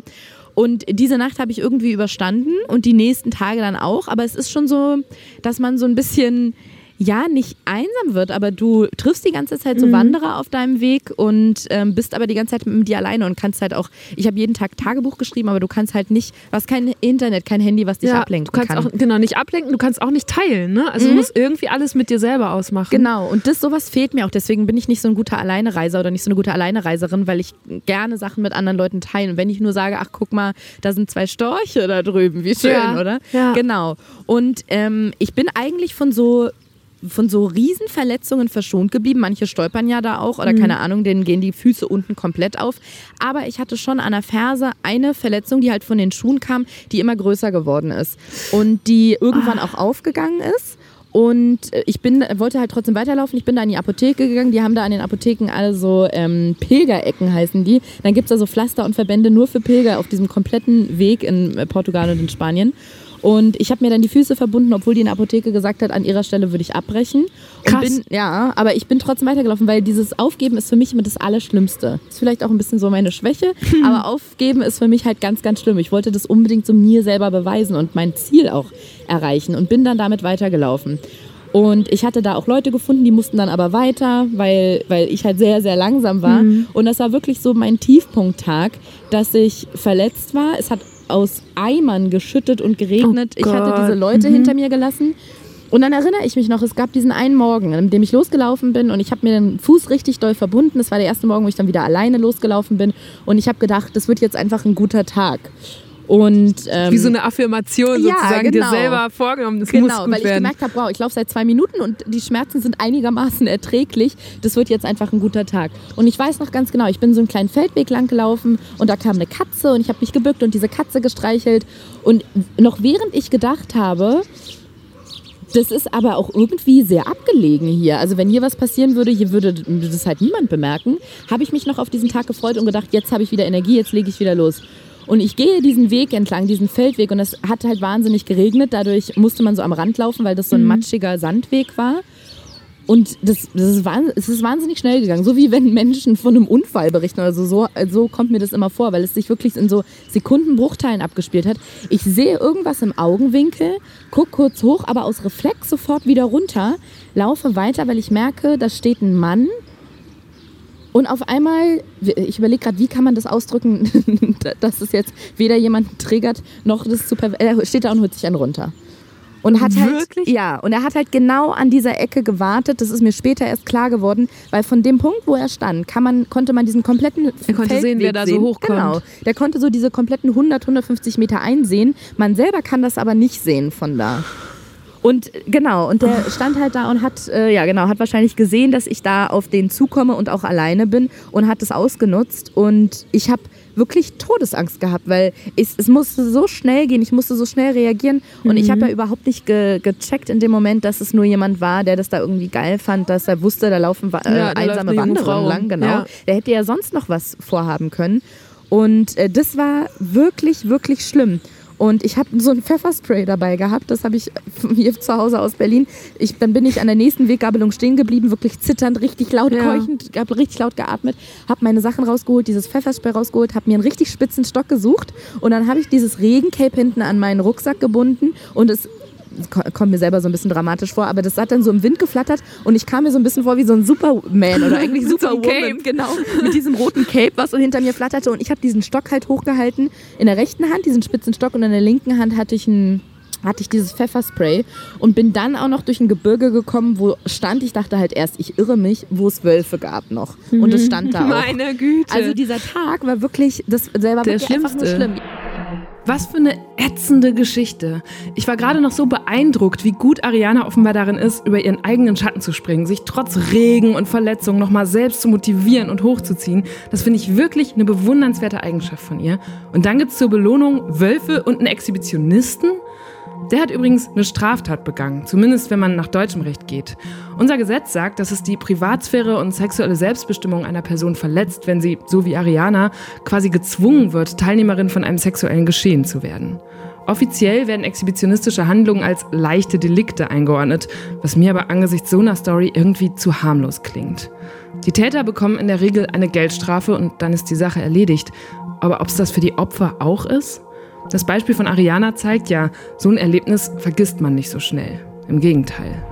Und diese Nacht habe ich irgendwie überstanden und die nächsten Tage dann auch. Aber es ist schon so, dass man so ein bisschen ja, nicht einsam wird, aber du triffst die ganze Zeit so mhm. Wanderer auf deinem Weg und ähm, bist aber die ganze Zeit mit dir alleine und kannst halt auch, ich habe jeden Tag Tagebuch geschrieben, aber du kannst halt nicht, du hast kein Internet, kein Handy, was dich ja, ablenkt.
Du kannst
kann.
auch, genau, nicht ablenken, du kannst auch nicht teilen, ne? Also mhm. du musst irgendwie alles mit dir selber ausmachen.
Genau, und das sowas fehlt mir auch, deswegen bin ich nicht so ein guter Alleinereiser oder nicht so eine gute Alleinereiserin, weil ich gerne Sachen mit anderen Leuten teile. Und wenn ich nur sage, ach guck mal, da sind zwei Storche da drüben, wie schön, ja. oder? Ja. Genau. Und ähm, ich bin eigentlich von so von so Riesenverletzungen verschont geblieben. Manche stolpern ja da auch oder mhm. keine Ahnung, denen gehen die Füße unten komplett auf. Aber ich hatte schon an der Ferse eine Verletzung, die halt von den Schuhen kam, die immer größer geworden ist und die irgendwann ah. auch aufgegangen ist. Und äh, ich bin, wollte halt trotzdem weiterlaufen. Ich bin da in die Apotheke gegangen. Die haben da an den Apotheken alle so ähm, Pilgerecken heißen die. Dann gibt es da so Pflaster und Verbände nur für Pilger auf diesem kompletten Weg in äh, Portugal und in Spanien. Und ich habe mir dann die Füße verbunden, obwohl die in der Apotheke gesagt hat, an ihrer Stelle würde ich abbrechen.
Krass.
Bin, ja, aber ich bin trotzdem weitergelaufen, weil dieses Aufgeben ist für mich immer das Allerschlimmste. Ist vielleicht auch ein bisschen so meine Schwäche, (laughs) aber Aufgeben ist für mich halt ganz, ganz schlimm. Ich wollte das unbedingt so mir selber beweisen und mein Ziel auch erreichen und bin dann damit weitergelaufen. Und ich hatte da auch Leute gefunden, die mussten dann aber weiter, weil, weil ich halt sehr, sehr langsam war. Und das war wirklich so mein Tiefpunkttag, dass ich verletzt war. Es hat aus Eimern geschüttet und geregnet.
Oh
ich hatte diese Leute hinter mir gelassen. Und dann erinnere ich mich noch, es gab diesen einen Morgen, an dem ich losgelaufen bin und ich habe mir den Fuß richtig doll verbunden. Das war der erste Morgen, wo ich dann wieder alleine losgelaufen bin. Und ich habe gedacht, das wird jetzt einfach ein guter Tag. Und ähm,
Wie so eine Affirmation
ja,
sozusagen,
genau.
dir selber vorgenommen, das muss
Genau,
gut
weil ich
werden.
gemerkt habe, wow, ich laufe seit zwei Minuten und die Schmerzen sind einigermaßen erträglich. Das wird jetzt einfach ein guter Tag. Und ich weiß noch ganz genau, ich bin so einen kleinen Feldweg lang gelaufen und da kam eine Katze und ich habe mich gebückt und diese Katze gestreichelt. Und noch während ich gedacht habe, das ist aber auch irgendwie sehr abgelegen hier. Also wenn hier was passieren würde, hier würde das halt niemand bemerken, habe ich mich noch auf diesen Tag gefreut und gedacht, jetzt habe ich wieder Energie, jetzt lege ich wieder los. Und ich gehe diesen Weg entlang, diesen Feldweg und es hat halt wahnsinnig geregnet. Dadurch musste man so am Rand laufen, weil das so ein matschiger Sandweg war. Und das, das ist, es ist wahnsinnig schnell gegangen. So wie wenn Menschen von einem Unfall berichten oder so. So, so kommt mir das immer vor, weil es sich wirklich in so Sekundenbruchteilen abgespielt hat. Ich sehe irgendwas im Augenwinkel, guck kurz hoch, aber aus Reflex sofort wieder runter, laufe weiter, weil ich merke, da steht ein Mann. Und auf einmal, ich überlege gerade, wie kann man das ausdrücken, (laughs) dass es jetzt weder jemanden triggert, noch das zu Er steht da und holt sich einen runter. Und hat halt,
Wirklich?
ja, und er hat halt genau an dieser Ecke gewartet. Das ist mir später erst klar geworden, weil von dem Punkt, wo er stand, kann man, konnte man diesen kompletten
Er konnte
Feldweg
sehen, wer da so
sehen.
hochkommt.
Genau, der konnte so diese kompletten 100, 150 Meter einsehen. Man selber kann das aber nicht sehen von da. Und genau, und der stand halt da und hat, äh, ja genau, hat wahrscheinlich gesehen, dass ich da auf den zukomme und auch alleine bin und hat es ausgenutzt. Und ich habe wirklich Todesangst gehabt, weil es, es musste so schnell gehen, ich musste so schnell reagieren. Und ich habe ja überhaupt nicht ge gecheckt in dem Moment, dass es nur jemand war, der das da irgendwie geil fand, dass er wusste, da laufen äh,
Ja, da
einsame Wanderer
rum.
lang, genau.
Ja.
Der hätte ja sonst noch was vorhaben können. Und äh, das war wirklich, wirklich schlimm. Und ich habe so ein Pfefferspray dabei gehabt, das habe ich (laughs) hier zu Hause aus Berlin. Ich, dann bin ich an der nächsten Weggabelung stehen geblieben, wirklich zitternd, richtig laut
Ja.
keuchend, habe richtig laut geatmet, habe meine Sachen rausgeholt, dieses Pfefferspray rausgeholt, habe mir einen richtig spitzen Stock gesucht und dann habe ich dieses Regencape hinten an meinen Rucksack gebunden und es kommt mir selber so ein bisschen dramatisch vor, aber das hat dann so im Wind geflattert und ich kam mir so ein bisschen vor wie so ein Superman oder eigentlich (laughs) Superwoman,
Cape.
genau, (laughs) mit diesem roten Cape, was so hinter mir flatterte und ich habe diesen Stock halt hochgehalten in der rechten Hand, diesen spitzen Stock und in der linken Hand hatte ich ein hatte ich dieses Pfefferspray und bin dann auch noch durch ein Gebirge gekommen, wo stand, ich dachte halt erst, ich irre mich, wo es Wölfe gab noch. Und es stand da (laughs) auch.
Meine Güte.
Also dieser Tag war wirklich, das selber
Der
wirklich einfach nur schlimm.
Was für eine ätzende Geschichte. Ich war gerade noch so beeindruckt, wie gut Ariana offenbar darin ist, über ihren eigenen Schatten zu springen, sich trotz Regen und Verletzungen nochmal selbst zu motivieren und hochzuziehen. Das finde ich wirklich eine bewundernswerte Eigenschaft von ihr. Und dann gibt es zur Belohnung Wölfe und einen Exhibitionisten? Der hat übrigens eine Straftat begangen, zumindest wenn man nach deutschem Recht geht. Unser Gesetz sagt, dass es die Privatsphäre und sexuelle Selbstbestimmung einer Person verletzt, wenn sie, so wie Ariana, quasi gezwungen wird, Teilnehmerin von einem sexuellen Geschehen zu werden. Offiziell werden exhibitionistische Handlungen als leichte Delikte eingeordnet, was mir aber angesichts so einer Story irgendwie zu harmlos klingt. Die Täter bekommen in der Regel eine Geldstrafe und dann ist die Sache erledigt. Aber ob es das für die Opfer auch ist? Das Beispiel von Ariana zeigt ja, so ein Erlebnis vergisst man nicht so schnell. Im Gegenteil.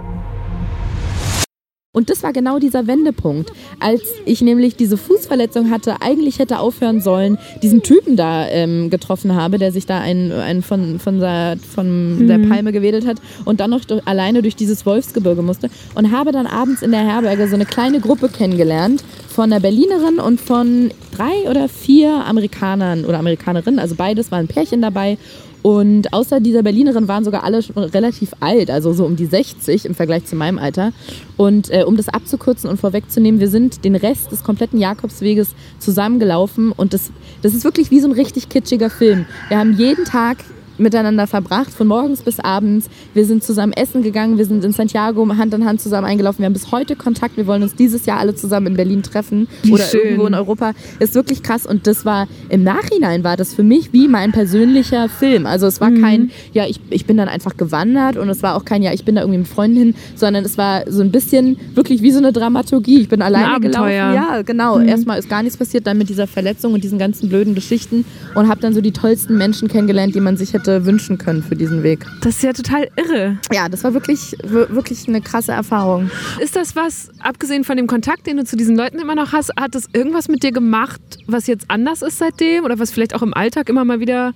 Und das war genau dieser Wendepunkt, als ich nämlich diese Fußverletzung hatte, eigentlich hätte aufhören sollen, diesen Typen da ähm, getroffen habe, der sich da einen, einen von, von, der, von der Palme gewedelt hat und dann noch durch, alleine durch dieses Wolfsgebirge musste und habe dann abends in der Herberge so eine kleine Gruppe kennengelernt von einer Berlinerin und von drei oder vier Amerikanern oder Amerikanerinnen, also beides waren Pärchen dabei und außer dieser Berlinerin waren sogar alle schon relativ alt, also so um die 60 im Vergleich zu meinem Alter. Und äh, um das abzukürzen und vorwegzunehmen, wir sind den Rest des kompletten Jakobsweges zusammengelaufen und das, das ist wirklich wie so ein richtig kitschiger Film. Wir haben jeden Tag miteinander verbracht, von morgens bis abends. Wir sind zusammen essen gegangen, wir sind in Santiago Hand in Hand zusammen eingelaufen. Wir haben bis heute Kontakt. Wir wollen uns dieses Jahr alle zusammen in Berlin treffen
Wie
oder
schön.
irgendwo in Europa. Ist wirklich krass und das war im Nachhinein war das für mich wie mein persönlicher Film. Also es war
Mhm.
kein, ja, ich, ich bin dann einfach gewandert und es war auch kein, ja, ich bin da irgendwie mit Freunden hin, sondern es war so ein bisschen wirklich wie so eine Dramaturgie. Ich bin alleine gelaufen. Ja, genau. Erstmal ist gar nichts passiert, dann mit dieser Verletzung und diesen ganzen blöden Geschichten und habe dann so die tollsten Menschen kennengelernt, die man sich hätte wünschen können für diesen Weg.
Das ist ja total irre.
Ja, das war wirklich, wir- wirklich eine krasse Erfahrung.
Ist das was, abgesehen von dem Kontakt, den du zu diesen Leuten immer noch hast, hat das irgendwas mit dir gemacht, was jetzt anders ist seitdem oder was vielleicht auch im Alltag immer mal wieder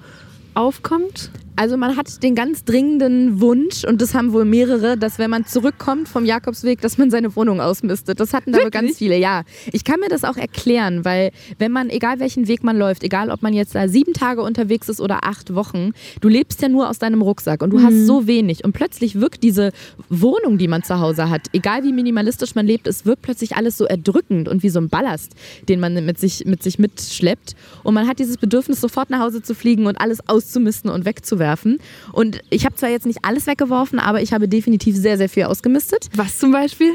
aufkommt?
Also man hat den ganz dringenden Wunsch, und das haben wohl mehrere, dass wenn man zurückkommt vom Jakobsweg, dass man seine Wohnung ausmistet. Das hatten aber ganz viele, ja. Ich kann mir das auch erklären, weil wenn man, egal welchen Weg man läuft, egal ob man jetzt da sieben Tage unterwegs ist oder acht Wochen, du lebst ja nur aus deinem Rucksack und du hast so wenig. Und plötzlich wirkt diese Wohnung, die man zu Hause hat, egal wie minimalistisch man lebt, es wirkt plötzlich alles so erdrückend und wie so ein Ballast, den man mit sich, mit sich mitschleppt. Und man hat dieses Bedürfnis, sofort nach Hause zu fliegen und alles auszumisten und wegzuwerfen. Und ich habe zwar jetzt nicht alles weggeworfen, aber ich habe definitiv sehr, sehr viel ausgemistet.
Was zum Beispiel?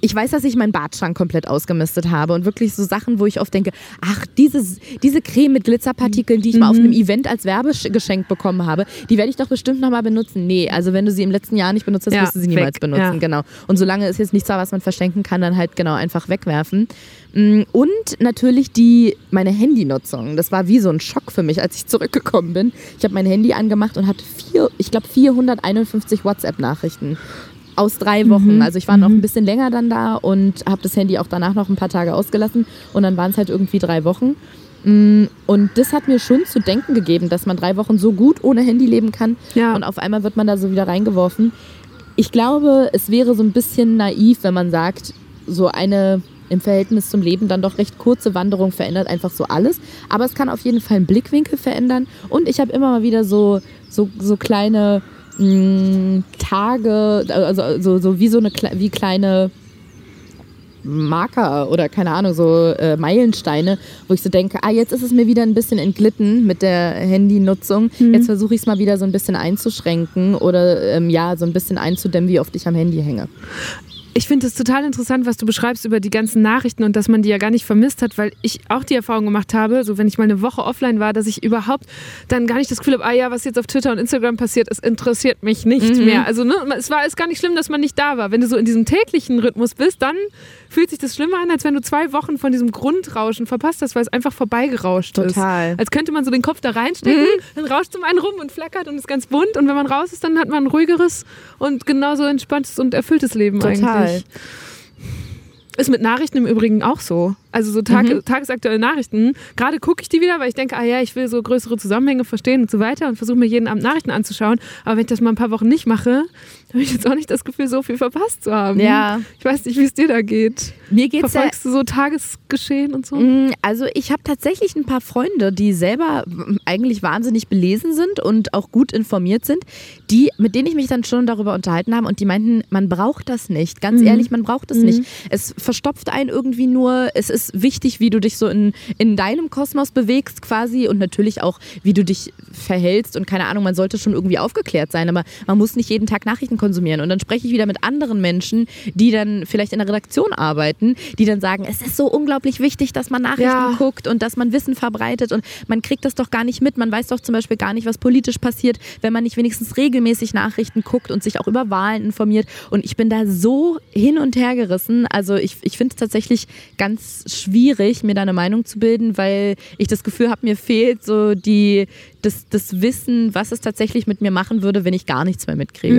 Ich weiß, dass ich meinen Badschrank komplett ausgemistet habe und wirklich so Sachen, wo ich oft denke, ach, dieses, diese Creme mit Glitzerpartikeln, die ich mal auf einem Event als Werbegeschenk bekommen habe, die werde ich doch bestimmt nochmal benutzen. Nee, also wenn du sie im letzten Jahr nicht benutzt hast,
Ja,
wirst du sie niemals
weg,
benutzen.
ja.
Genau. Und solange es jetzt nichts war, was man verschenken kann, dann halt genau einfach wegwerfen. Mm, Und natürlich die, meine Handynutzung. Das war wie so ein Schock für mich, als ich zurückgekommen bin. Ich habe mein Handy angemacht und hatte vier, ich glaube 451 WhatsApp-Nachrichten aus drei Wochen. Also ich war noch ein bisschen länger dann da und habe das Handy auch danach noch ein paar Tage ausgelassen und dann waren es halt irgendwie drei Wochen. Mm, Und das hat mir schon zu denken gegeben, dass man drei Wochen so gut ohne Handy leben kann
Ja.
und auf einmal wird man da so wieder reingeworfen. Ich glaube, es wäre so ein bisschen naiv, wenn man sagt, so eine im Verhältnis zum Leben dann doch recht kurze Wanderung verändert einfach so alles. Aber es kann auf jeden Fall einen Blickwinkel verändern. Und ich habe immer mal wieder so, so, so kleine mh, Tage, also so, so wie so eine wie kleine Marker oder keine Ahnung, so äh, Meilensteine, wo ich so denke, ah, jetzt ist es mir wieder ein bisschen entglitten mit der Handynutzung. Jetzt versuche ich es mal wieder so ein bisschen einzuschränken oder ähm, ja, so ein bisschen einzudämmen, wie oft ich am Handy hänge.
Ich finde es total interessant, was du beschreibst über die ganzen Nachrichten und dass man die ja gar nicht vermisst hat, weil ich auch die Erfahrung gemacht habe, so wenn ich mal eine Woche offline war, dass ich überhaupt dann gar nicht das Gefühl habe, ah ja, was jetzt auf Twitter und Instagram passiert, es interessiert mich nicht mehr. Also ne, es war es gar nicht schlimm, dass man nicht da war. Wenn du so in diesem täglichen Rhythmus bist, dann fühlt sich das schlimmer an, als wenn du zwei Wochen von diesem Grundrauschen verpasst hast, weil es einfach vorbeigerauscht
Total.
ist. Als könnte man so den Kopf da reinstecken, dann rauscht zum einen rum und flackert und ist ganz bunt und wenn man raus ist, dann hat man ein ruhigeres und genauso entspanntes und erfülltes Leben
Total.
eigentlich. Ist mit Nachrichten im Übrigen auch so. Also so Tag, tagesaktuelle Nachrichten. Gerade gucke ich die wieder, weil ich denke, ah ja, ich will so größere Zusammenhänge verstehen und so weiter und versuche mir jeden Abend Nachrichten anzuschauen. Aber wenn ich das mal ein paar Wochen nicht mache, (laughs) habe ich jetzt auch nicht das Gefühl, so viel verpasst zu haben.
Ja.
Ich weiß nicht, wie es dir da geht.
Mir geht's ja
Verfolgst du so Tagesgeschehen und so?
Mm, Also ich habe tatsächlich ein paar Freunde, die selber eigentlich wahnsinnig belesen sind und auch gut informiert sind, die, mit denen ich mich dann schon darüber unterhalten habe und die meinten, man braucht das nicht. Ganz ehrlich, man braucht das nicht. Es verstopft einen irgendwie nur. Es ist wichtig, wie du dich so in, in deinem Kosmos bewegst quasi und natürlich auch, wie du dich verhältst und keine Ahnung, man sollte schon irgendwie aufgeklärt sein, aber man muss nicht jeden Tag Nachrichten konsumieren. Und dann spreche ich wieder mit anderen Menschen, die dann vielleicht in der Redaktion arbeiten, die dann sagen, es ist so unglaublich wichtig, dass man Nachrichten
Ja.
guckt und dass man Wissen verbreitet und man kriegt das doch gar nicht mit. Man weiß doch zum Beispiel gar nicht, was politisch passiert, wenn man nicht wenigstens regelmäßig Nachrichten guckt und sich auch über Wahlen informiert. Und ich bin da so hin und her gerissen. Also ich, ich finde es tatsächlich ganz schwierig, mir da eine Meinung zu bilden, weil ich das Gefühl habe, mir fehlt so die, das, das Wissen, was es tatsächlich mit mir machen würde, wenn ich gar nichts mehr mitkriege.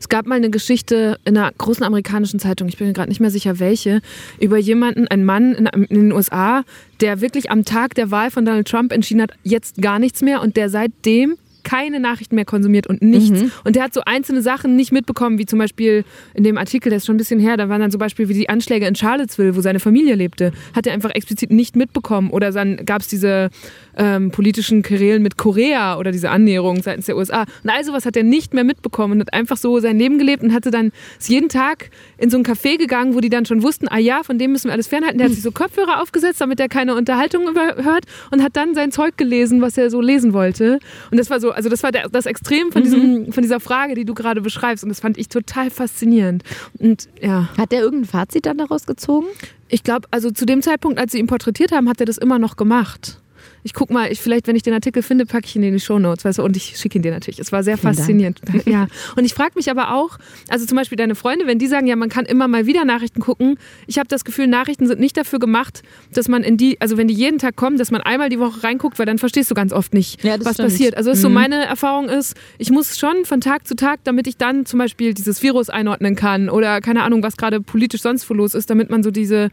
Es gab mal eine Geschichte in einer großen amerikanischen Zeitung, ich bin mir gerade nicht mehr sicher welche, über jemanden, einen Mann in, in den USA, der wirklich am Tag der Wahl von Donald Trump entschieden hat, jetzt gar nichts mehr und der seitdem keine Nachrichten mehr konsumiert und nichts. Und der hat so einzelne Sachen nicht mitbekommen, wie zum Beispiel in dem Artikel, der ist schon ein bisschen her, da waren dann zum Beispiel wie die Anschläge in Charlottesville, wo seine Familie lebte, hat er einfach explizit nicht mitbekommen. Oder dann gab es diese ähm, politischen Querelen mit Korea oder diese Annäherung seitens der USA. Und all sowas hat er nicht mehr mitbekommen und hat einfach so sein Leben gelebt und hatte dann ist jeden Tag in so ein Café gegangen, wo die dann schon wussten, ah ja, von dem müssen wir alles fernhalten. Der hat (laughs) sich so Kopfhörer aufgesetzt, damit er keine Unterhaltung überhört und hat dann sein Zeug gelesen, was er so lesen wollte. Und das war so, also das war der, das Extrem von,
Mhm.
diesem, von dieser Frage, die du gerade beschreibst. Und das fand ich total faszinierend. Und ja,
Hat der irgendein Fazit dann daraus gezogen?
ich glaube, also zu dem Zeitpunkt, als sie ihn porträtiert haben, hat er das immer noch gemacht. Ich guck mal, ich, vielleicht, wenn ich den Artikel finde, packe ich ihn in die Shownotes, weißt du, und ich schicke ihn dir natürlich. Es war sehr
Vielen
faszinierend. (laughs) Ja. Und ich frage mich aber auch, also zum Beispiel deine Freunde, wenn die sagen, ja, man kann immer mal wieder Nachrichten gucken, ich habe das Gefühl, Nachrichten sind nicht dafür gemacht, dass man in die, also wenn die jeden Tag kommen, dass man einmal die Woche reinguckt, weil dann verstehst du ganz oft nicht,
Ja,
was
stimmt.
passiert. Also ist so
Mhm.
meine Erfahrung ist, ich muss schon von Tag zu Tag, damit ich dann zum Beispiel dieses Virus einordnen kann oder keine Ahnung, was gerade politisch sonst wo los ist, damit man so diese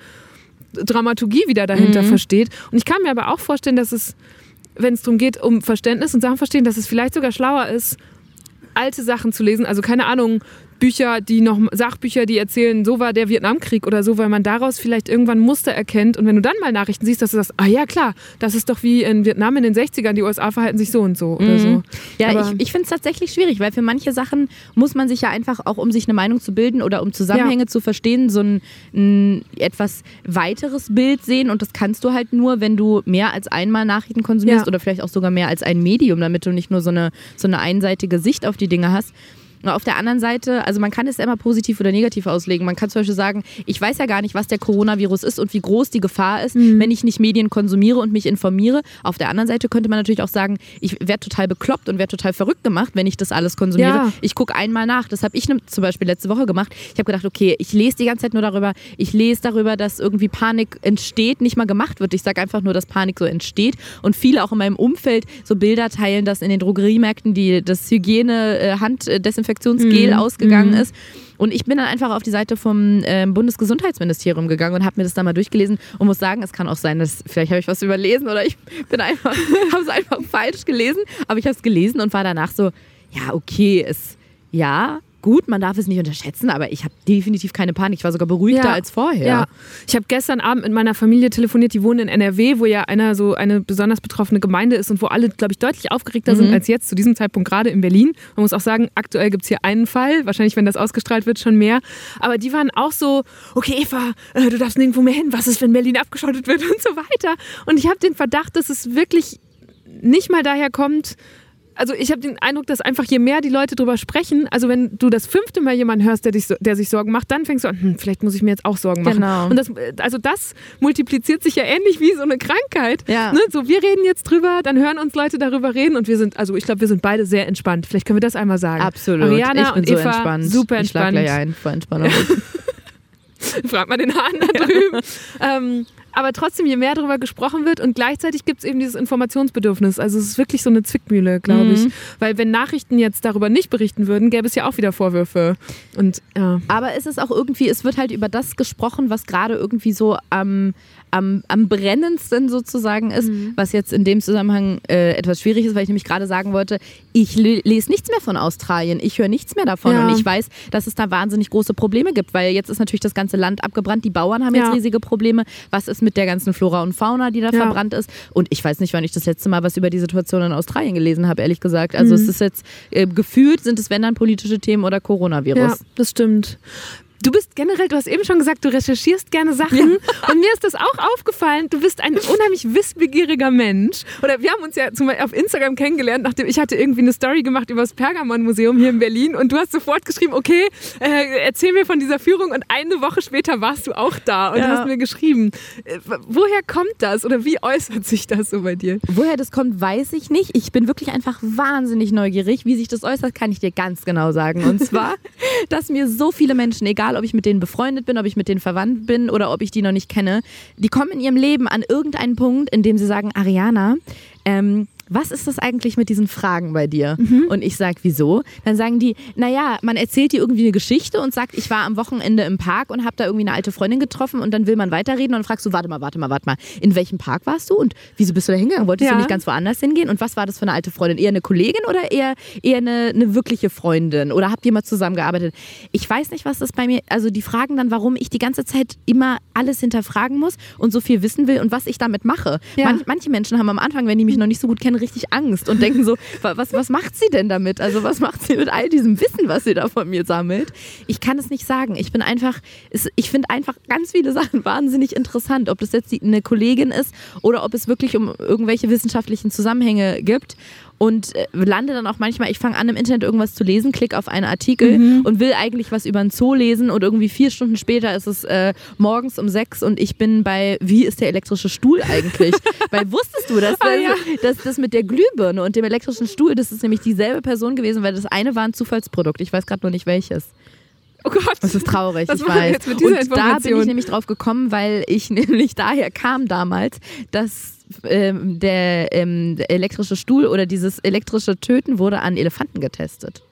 Dramaturgie wieder dahinter
Mhm.
versteht. Und ich kann mir aber auch vorstellen, dass es, wenn es darum geht, um Verständnis und Sachen verstehen, dass es vielleicht sogar schlauer ist, alte Sachen zu lesen. Also keine Ahnung, Bücher, die noch Sachbücher, die erzählen, so war der Vietnamkrieg oder so, weil man daraus vielleicht irgendwann Muster erkennt. Und wenn du dann mal Nachrichten siehst, dass du sagst, ah ja klar, das ist doch wie in Vietnam in den 60ern, die USA verhalten sich so und so oder so.
Mhm. Ja,
Aber-
ich, ich finde es tatsächlich schwierig, weil für manche Sachen muss man sich ja einfach auch, um sich eine Meinung zu bilden oder um Zusammenhänge zu verstehen, so ein, ein etwas weiteres Bild sehen. Und das kannst du halt nur, wenn du mehr als einmal Nachrichten konsumierst
Ja.
oder vielleicht auch sogar mehr als ein Medium, damit du nicht nur so eine, so eine einseitige Sicht auf die Dinge hast. Auf der anderen Seite, also man kann es immer positiv oder negativ auslegen. Man kann zum Beispiel sagen, ich weiß ja gar nicht, was der Coronavirus ist und wie groß die Gefahr ist,
Mhm.
wenn ich nicht Medien konsumiere und mich informiere. Auf der anderen Seite könnte man natürlich auch sagen, ich werde total bekloppt und werde total verrückt gemacht, wenn ich das alles konsumiere.
Ja.
Ich gucke einmal nach. Das habe ich ne- zum Beispiel letzte Woche gemacht. Ich habe gedacht, okay, ich lese die ganze Zeit nur darüber, ich lese darüber, dass irgendwie Panik entsteht, nicht mal gemacht wird. Ich sage einfach nur, dass Panik so entsteht. Und viele auch in meinem Umfeld so Bilder teilen, dass in den Drogeriemärkten die, das Hygiene-Handdesinfektionsgel ausgegangen ist. Und ich bin dann einfach auf die Seite vom ähm, Bundesgesundheitsministerium gegangen und habe mir das da mal durchgelesen und muss sagen, es kann auch sein, dass vielleicht habe ich was überlesen oder ich (laughs) bin einfach, (laughs) habe es einfach falsch gelesen, aber ich habe es gelesen und war danach so, ja, okay, es, ja, gut, man darf es nicht unterschätzen, aber ich habe definitiv keine Panik. Ich war sogar beruhigter
Ja.
als vorher.
Ja, ich habe gestern Abend mit meiner Familie telefoniert, die wohnen in NRW, wo ja einer so eine besonders betroffene Gemeinde ist und wo alle, glaube ich, deutlich aufgeregter sind als jetzt zu diesem Zeitpunkt gerade in Berlin. Man muss auch sagen, aktuell gibt es hier einen Fall, wahrscheinlich, wenn das ausgestrahlt wird, schon mehr. Aber die waren auch so, okay, Eva, äh, du darfst nirgendwo mehr hin, was ist, wenn Berlin abgeschottet wird (laughs) und so weiter. Und ich habe den Verdacht, dass es wirklich nicht mal daher kommt, also ich habe den Eindruck, dass einfach je mehr die Leute drüber sprechen, also wenn du das fünfte Mal jemanden hörst, der, dich, der sich Sorgen macht, dann fängst du an, hm, vielleicht muss ich mir jetzt auch Sorgen machen.
Genau.
Und das, also das multipliziert sich ja ähnlich wie so eine Krankheit.
Ja.
Ne? So, wir reden jetzt drüber, dann hören uns Leute darüber reden und wir sind, also ich glaube, wir sind beide sehr entspannt. Vielleicht können wir das einmal sagen.
Absolut.
Ariana
ich bin
und
so
Eva,
entspannt.
super
Ich schlag
entspannt.
gleich ein vor Entspannung. (laughs)
Frag mal den Hahn da drüben. ähm, aber trotzdem, je mehr darüber gesprochen wird und gleichzeitig gibt es eben dieses Informationsbedürfnis. Also es ist wirklich so eine Zwickmühle, glaube
Mhm.
ich. Weil wenn Nachrichten jetzt darüber nicht berichten würden, gäbe es ja auch wieder Vorwürfe. Und ja.
Aber es ist auch irgendwie, es wird halt über das gesprochen, was gerade irgendwie so am, am, am brennendsten sozusagen ist, was jetzt in dem Zusammenhang äh, etwas schwierig ist, weil ich nämlich gerade sagen wollte, ich le lese nichts mehr von Australien, ich höre nichts mehr davon
Ja.
und ich weiß, dass es da wahnsinnig große Probleme gibt, weil jetzt ist natürlich das ganze Land abgebrannt, die Bauern haben jetzt
Ja.
riesige Probleme, was ist mit der ganzen Flora und Fauna, die da
Ja.
verbrannt ist und ich weiß nicht, wann ich das letzte Mal was über die Situation in Australien gelesen habe, ehrlich gesagt. Also es ist jetzt äh, gefühlt, sind es wenn dann politische Themen oder Coronavirus.
Ja, das stimmt. Du bist generell, du hast eben schon gesagt, du recherchierst gerne Sachen. Und mir ist das auch aufgefallen, du bist ein unheimlich wissbegieriger Mensch. Oder wir haben uns ja zum Beispiel auf Instagram kennengelernt, nachdem ich hatte irgendwie eine Story gemacht über das Pergamon-Museum hier in Berlin und du hast sofort geschrieben, okay, äh, erzähl mir von dieser Führung und eine Woche später warst du auch da und
Ja.
hast mir geschrieben. Äh, woher kommt das oder wie äußert sich das so bei dir?
Woher das kommt, weiß ich nicht. Ich bin wirklich einfach wahnsinnig neugierig. Wie sich das äußert, kann ich dir ganz genau sagen. Und zwar, (laughs) dass mir so viele Menschen, egal ob ich mit denen befreundet bin, ob ich mit denen verwandt bin oder ob ich die noch nicht kenne, die kommen in ihrem Leben an irgendeinen Punkt, in dem sie sagen, Ariana, ähm, was ist das eigentlich mit diesen Fragen bei dir? Und ich sage, wieso? Dann sagen die, naja, man erzählt dir irgendwie eine Geschichte und sagt, ich war am Wochenende im Park und habe da irgendwie eine alte Freundin getroffen und dann will man weiterreden und dann fragst du, warte mal, warte mal, warte mal, in welchem Park warst du und wieso bist du da hingegangen? Wolltest
Ja.
du nicht ganz woanders hingehen? Und was war das für eine alte Freundin? Eher eine Kollegin oder eher, eher eine, eine wirkliche Freundin? Oder habt ihr mal zusammengearbeitet? Ich weiß nicht, was das bei mir, also die fragen dann, warum ich die ganze Zeit immer alles hinterfragen muss und so viel wissen will und was ich damit mache.
Ja.
Manch, manche Menschen haben am Anfang, wenn die mich noch nicht so gut kennen, richtig Angst und denken so, wa- was, was macht sie denn damit? Also was macht sie mit all diesem Wissen, was sie da von mir sammelt? Ich kann es nicht sagen. Ich bin einfach, ich finde einfach ganz viele Sachen (laughs) wahnsinnig interessant. Ob das jetzt eine Kollegin ist oder ob es wirklich um irgendwelche wissenschaftlichen Zusammenhänge gibt. Und äh, lande dann auch manchmal, ich fange an im Internet irgendwas zu lesen, klicke auf einen Artikel
Mhm.
und will eigentlich was über einen Zoo lesen und irgendwie vier Stunden später ist es äh, morgens um sechs und ich bin bei, wie ist der elektrische Stuhl eigentlich? (laughs) weil wusstest du, dass,
Ah,
das,
ja.
dass das mit der Glühbirne und dem elektrischen Stuhl, das ist nämlich dieselbe Person gewesen, weil das eine war ein Zufallsprodukt. Ich weiß gerade nur nicht welches.
Oh Gott.
Das ist traurig,
Was
ich weiß.
jetzt mit dieser
und da bin ich nämlich drauf gekommen, weil ich (laughs) nämlich daher kam damals, dass ähm, der, ähm, der elektrische Stuhl oder dieses elektrische Töten wurde an Elefanten getestet.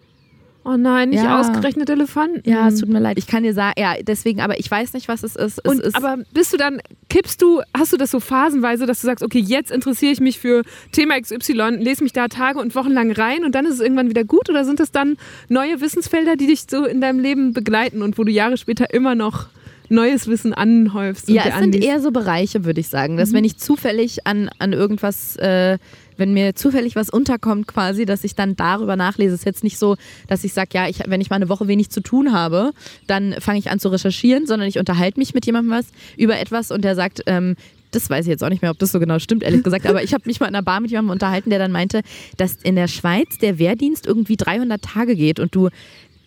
Oh nein, nicht
Ja.
ausgerechnet Elefanten.
Ja, es tut mir leid. Ich kann dir sagen, ja, deswegen, aber ich weiß nicht, was es ist. Es
Und,
ist
aber bist du dann, kippst du, hast du das so phasenweise, dass du sagst, okay, jetzt interessiere ich mich für Thema XY, lese mich da Tage und Wochen lang rein und dann ist es irgendwann wieder gut? Oder sind das dann neue Wissensfelder, die dich so in deinem Leben begleiten und wo du Jahre später immer noch neues Wissen anhäufst?
Ja, es sind eher so Bereiche, würde ich sagen,
Mhm.
dass wenn ich zufällig an, an irgendwas, äh, wenn mir zufällig was unterkommt quasi, dass ich dann darüber nachlese. Es ist jetzt nicht so, dass ich sage, ja, ich, wenn ich mal eine Woche wenig zu tun habe, dann fange ich an zu recherchieren, sondern ich unterhalte mich mit jemandem was über etwas und der sagt, ähm, das weiß ich jetzt auch nicht mehr, ob das so genau stimmt, ehrlich gesagt, aber ich habe mich mal in einer Bar mit jemandem unterhalten, der dann meinte, dass in der Schweiz der Wehrdienst irgendwie 300 Tage geht und du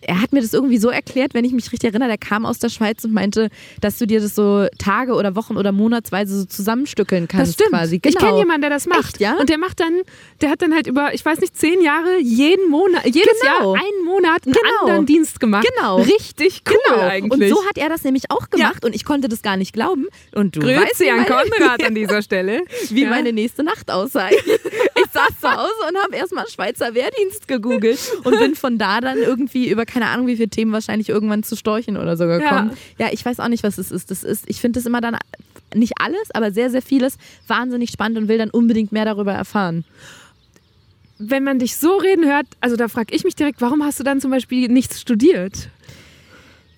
er hat mir das irgendwie so erklärt, wenn ich mich richtig erinnere, der kam aus der Schweiz und meinte, dass du dir das so Tage oder Wochen oder Monatsweise so zusammenstückeln kannst
Das stimmt.
quasi.
Ich kenne
Genau.
jemanden, der das macht.
Echt, ja?
Und der macht dann, der hat dann halt über, ich weiß nicht, zehn Jahre jeden Monat, jedes
Genau.
Jahr einen Monat einen
Genau.
anderen Dienst gemacht.
Genau.
Richtig cool
Genau.
eigentlich.
Und so hat er das nämlich auch gemacht und ich konnte das gar nicht glauben. Und du weißt,
Grüezi
wie
an Konrad an dieser Stelle. (laughs)
wie
Ja.
meine nächste Nacht aussah. (laughs) Ich saß zu Hause und habe erstmal Schweizer Wehrdienst gegoogelt und bin von da dann irgendwie über keine Ahnung wie viele Themen wahrscheinlich irgendwann zu Storchen oder so gekommen. Ja, ich weiß auch nicht, was es ist. Das ist, ich finde das immer dann nicht alles, aber sehr, sehr vieles wahnsinnig spannend und will dann unbedingt mehr darüber erfahren.
wenn man dich so reden hört, also da frage ich mich direkt, warum hast du dann zum Beispiel nichts studiert?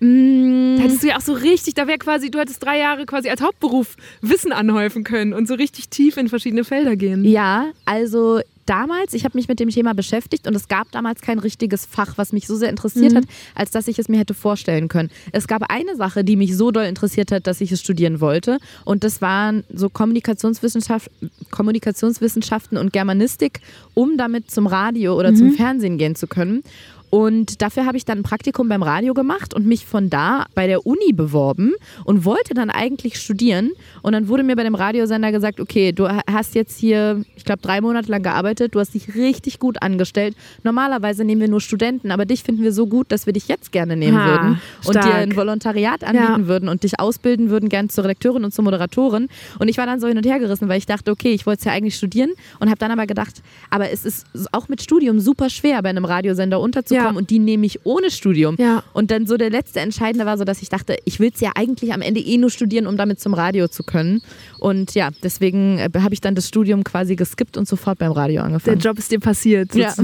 Mm,
Da hättest du ja auch so richtig, da wäre quasi, du hättest drei Jahre quasi als Hauptberuf Wissen anhäufen können und so richtig tief in verschiedene Felder gehen.
Ja, also damals, ich habe mich mit dem Thema beschäftigt und es gab damals kein richtiges Fach, was mich so sehr interessiert
Mhm.
hat, als dass ich es mir hätte vorstellen können. Es gab eine Sache, die mich so doll interessiert hat, dass ich es studieren wollte und das waren so Kommunikationswissenschaft, Kommunikationswissenschaften und Germanistik, um damit zum Radio oder
Mhm.
zum Fernsehen gehen zu können. Und dafür habe ich dann ein Praktikum beim Radio gemacht und mich von da bei der Uni beworben und wollte dann eigentlich studieren. Und dann wurde mir bei dem Radiosender gesagt, okay, du hast jetzt hier, ich glaube, drei Monate lang gearbeitet, du hast dich richtig gut angestellt. Normalerweise nehmen wir nur Studenten, aber dich finden wir so gut, dass wir dich jetzt gerne nehmen
Ha,
würden und
stark.
dir ein Volontariat anbieten
Ja.
würden und dich ausbilden würden, gern zur Redakteurin und zur Moderatorin. Und ich war dann so hin und her gerissen, weil ich dachte, okay, ich wollte es ja eigentlich studieren und habe dann aber gedacht, aber es ist auch mit Studium super schwer, bei einem Radiosender unterzukommen
Ja.
und die nehme ich ohne Studium.
Ja.
Und dann so der letzte Entscheidende war so, dass ich dachte, ich will es ja eigentlich am Ende eh nur studieren, um damit zum Radio zu können. Und ja, deswegen äh, habe ich dann das Studium quasi geskippt und sofort beim Radio
Der
angefangen.
Job ist dir passiert.
Ja.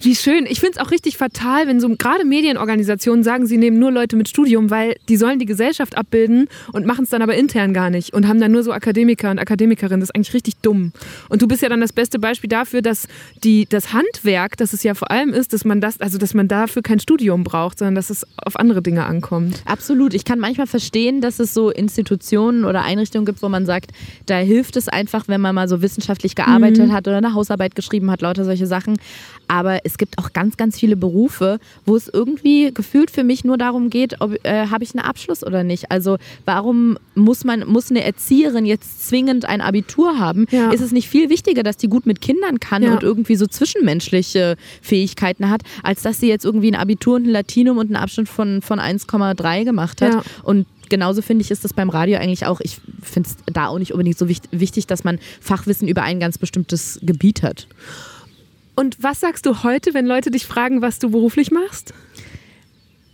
Wie schön. Ich finde es auch richtig fatal, wenn so gerade Medienorganisationen sagen, sie nehmen nur Leute mit Studium, weil die sollen die Gesellschaft abbilden und machen es dann aber intern gar nicht und haben dann nur so Akademiker und Akademikerinnen. Das ist eigentlich richtig dumm. Und du bist ja dann das beste Beispiel dafür, dass die, das Handwerk, das es ja vor allem ist, dass man das, also dass man dafür kein Studium braucht, sondern dass es auf andere Dinge ankommt.
Absolut. Ich kann manchmal verstehen, dass es so Institutionen oder Einrichtungen gibt, wo man sagt, da hilft es einfach, wenn man mal so wissenschaftlich gearbeitet hat oder eine Hausarbeit geschrieben hat, lauter solche Sachen. Aber es gibt auch ganz, ganz viele Berufe, wo es irgendwie gefühlt für mich nur darum geht, ob äh, habe ich einen Abschluss oder nicht. Also warum muss man muss eine Erzieherin jetzt zwingend ein Abitur haben?
Ja.
Ist es nicht viel wichtiger, dass die gut mit Kindern kann
Ja.
und irgendwie so zwischenmenschliche Fähigkeiten hat, als dass sie jetzt irgendwie ein Abitur und ein Latinum und einen Abschnitt von, von 1,3 gemacht hat.
Ja.
Und genauso finde ich, ist das beim Radio eigentlich auch. Ich finde es da auch nicht unbedingt so wichtig, wichtig, dass man Fachwissen über ein ganz bestimmtes Gebiet hat.
Und was sagst du heute, wenn Leute dich fragen, was du beruflich machst?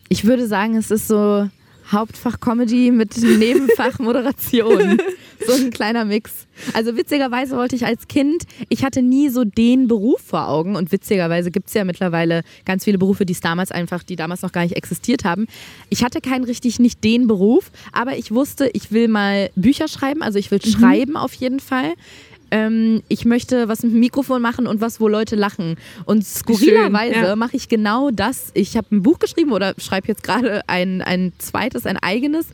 Ich würde sagen, es ist so Hauptfach Comedy mit Nebenfach Moderation. (laughs) so ein kleiner Mix. Also witzigerweise wollte ich als Kind, ich hatte nie so den Beruf vor Augen und witzigerweise gibt es ja mittlerweile ganz viele Berufe, die es damals einfach, die damals noch gar nicht existiert haben. Ich hatte keinen richtig nicht den Beruf, aber ich wusste, ich will mal Bücher schreiben, also ich will schreiben auf jeden Fall. Ähm, ich möchte was mit dem Mikrofon machen und was, wo Leute lachen. Und skurrilerweise
ja.
mache ich genau das. Ich habe ein Buch geschrieben oder schreibe jetzt gerade ein, ein zweites, ein eigenes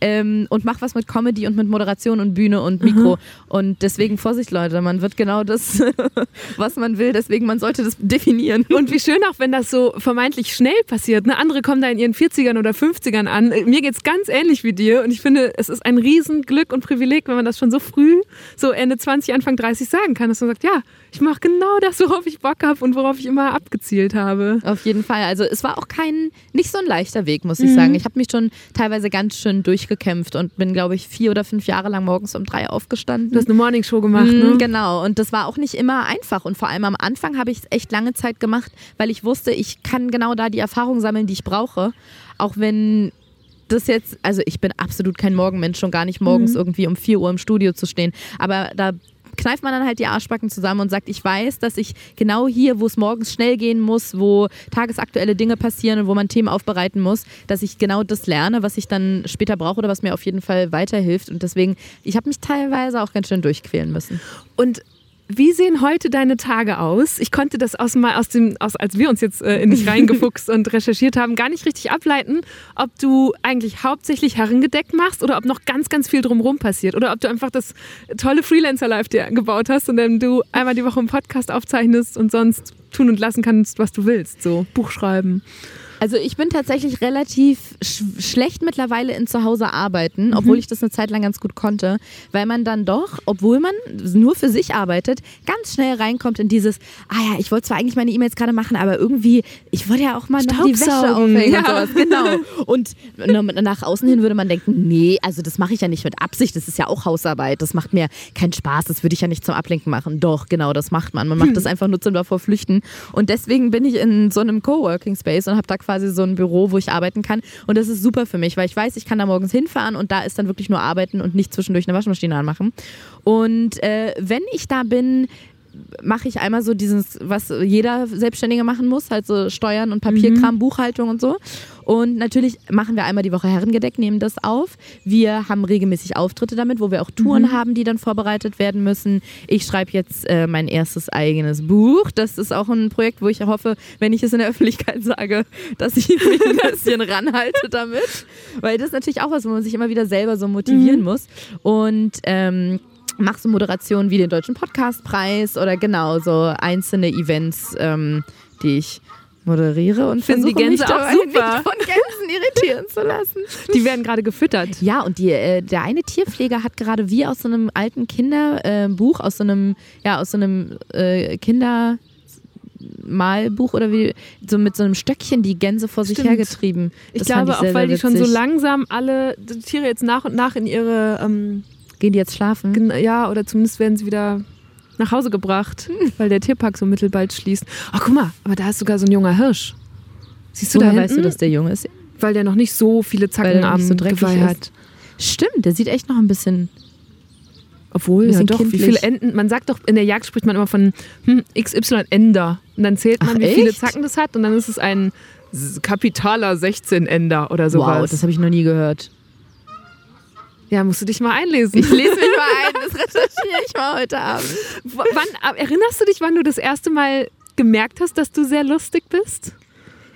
ähm, und mache was mit Comedy und mit Moderation und Bühne und Mikro. Und deswegen Vorsicht, Leute, man wird genau das, (laughs) was man will. Deswegen, man sollte das definieren.
Und wie schön auch, wenn das so vermeintlich schnell passiert. Ne? Andere kommen da in ihren 40ern oder 50ern an. Mir geht es ganz ähnlich wie dir. Und ich finde, es ist ein Riesenglück und Privileg, wenn man das schon so früh, so Ende 20, Anfang 30 sagen kann, dass man sagt, ja, ich mache genau das, worauf ich Bock habe und worauf ich immer abgezielt habe.
Auf jeden Fall. Also es war auch kein, nicht so ein leichter Weg, muss
Mhm.
ich sagen. Ich habe mich schon teilweise ganz schön durchgekämpft und bin, glaube ich, vier oder fünf Jahre lang morgens um drei aufgestanden.
Du hast eine Morningshow gemacht,
Mm,
ne?
Genau, und das war auch nicht immer einfach. Und vor allem am Anfang habe ich es echt lange Zeit gemacht, weil ich wusste, ich kann genau da die Erfahrung sammeln, die ich brauche. Auch wenn das jetzt, also ich bin absolut kein Morgenmensch, schon gar nicht morgens irgendwie um 4 Uhr im Studio zu stehen. Aber da kneift man dann halt die Arschbacken zusammen und sagt, ich weiß, dass ich genau hier, wo es morgens schnell gehen muss, wo tagesaktuelle Dinge passieren und wo man Themen aufbereiten muss, dass ich genau das lerne, was ich dann später brauche oder was mir auf jeden Fall weiterhilft. Und deswegen, ich habe mich teilweise auch ganz schön durchquälen müssen.
Und wie sehen heute deine Tage aus? Ich konnte das aus, mal aus dem, aus, als wir uns jetzt äh, in dich reingefuchst (laughs) und recherchiert haben, gar nicht richtig ableiten, ob du eigentlich hauptsächlich herrengedeck machst oder ob noch ganz, ganz viel drumherum passiert oder ob du einfach das tolle Freelancer-Life dir gebaut hast und dann du einmal die Woche einen Podcast aufzeichnest und sonst tun und lassen kannst, was du willst. So Buch schreiben.
Also ich bin tatsächlich relativ sch schlecht mittlerweile in Zuhause arbeiten, obwohl ich das eine Zeit lang ganz gut konnte, weil man dann doch, obwohl man nur für sich arbeitet, ganz schnell reinkommt in dieses, ah ja, ich wollte zwar eigentlich meine E-Mails gerade machen, aber irgendwie, ich wollte ja auch mal noch die Wäsche aufhängen
ja.
und sowas. Genau. Und na- nach außen hin würde man denken, nee, also das mache ich ja nicht mit Absicht, das ist ja auch Hausarbeit, das macht mir keinen Spaß, das würde ich ja nicht zum Ablenken machen. Doch, genau, das macht man. Man macht das einfach nur zum davor flüchten. Und deswegen bin ich in so einem Coworking Space und habe da quasi so ein Büro, wo ich arbeiten kann. Und das ist super für mich, weil ich weiß, ich kann da morgens hinfahren und da ist dann wirklich nur arbeiten und nicht zwischendurch eine Waschmaschine anmachen. Und äh, wenn ich da bin, mache ich einmal so dieses, was jeder Selbstständige machen muss, halt so Steuern und Papierkram, Buchhaltung und so. Und natürlich machen wir einmal die Woche Herrengedeck, nehmen das auf. Wir haben regelmäßig Auftritte damit, wo wir auch Touren haben, die dann vorbereitet werden müssen. Ich schreibe jetzt äh, mein erstes eigenes Buch. Das ist auch ein Projekt, wo ich hoffe, wenn ich es in der Öffentlichkeit sage, dass ich mich ein (laughs) bisschen ranhalte damit. Weil das ist natürlich auch was, wo man sich immer wieder selber so motivieren muss. Und ähm, machst du Moderationen wie den Deutschen Podcastpreis oder genau so einzelne Events, ähm, die ich moderiere und
Finden die
versuche mich
Gänse auch
dabei
super.
nicht von Gänsen irritieren zu lassen. (laughs)
Die werden gerade gefüttert.
Ja, und die, äh, der eine Tierpfleger hat gerade wie aus so einem alten Kinderbuch, aus so einem, ja, aus so einem äh, Kindermalbuch oder wie, so mit so einem Stöckchen die Gänse vor sich
Stimmt.
hergetrieben.
Ich
Das fand
glaube auch,
sehr,
weil die schon so langsam alle die Tiere jetzt nach und nach in ihre, ähm,
Gehen die jetzt schlafen?
ja, oder zumindest werden sie wieder nach Hause gebracht, weil der Tierpark so mittelbald schließt. Ach, guck mal, aber da ist sogar so ein junger Hirsch. Siehst du
Woher
da
weißt du,
hinten?
dass der Junge ist?
Weil der noch nicht so viele Zacken am
so
Geweih hat.
Stimmt, der sieht echt noch ein bisschen.
Obwohl, ja doch,
kindlich.
wie viele Enten, man sagt doch, in der Jagd spricht man immer von hm, XY Ender. Und dann zählt man,
Ach,
wie viele
echt?
Zacken das hat und dann ist es ein kapitaler 16 Ender oder sowas.
Wow, das habe ich noch nie gehört.
Ja, musst du dich mal einlesen.
Ich lese mich mal ein, das recherchiere ich mal heute Abend.
Wann, erinnerst du dich, wann du das erste Mal gemerkt hast, dass du sehr lustig bist?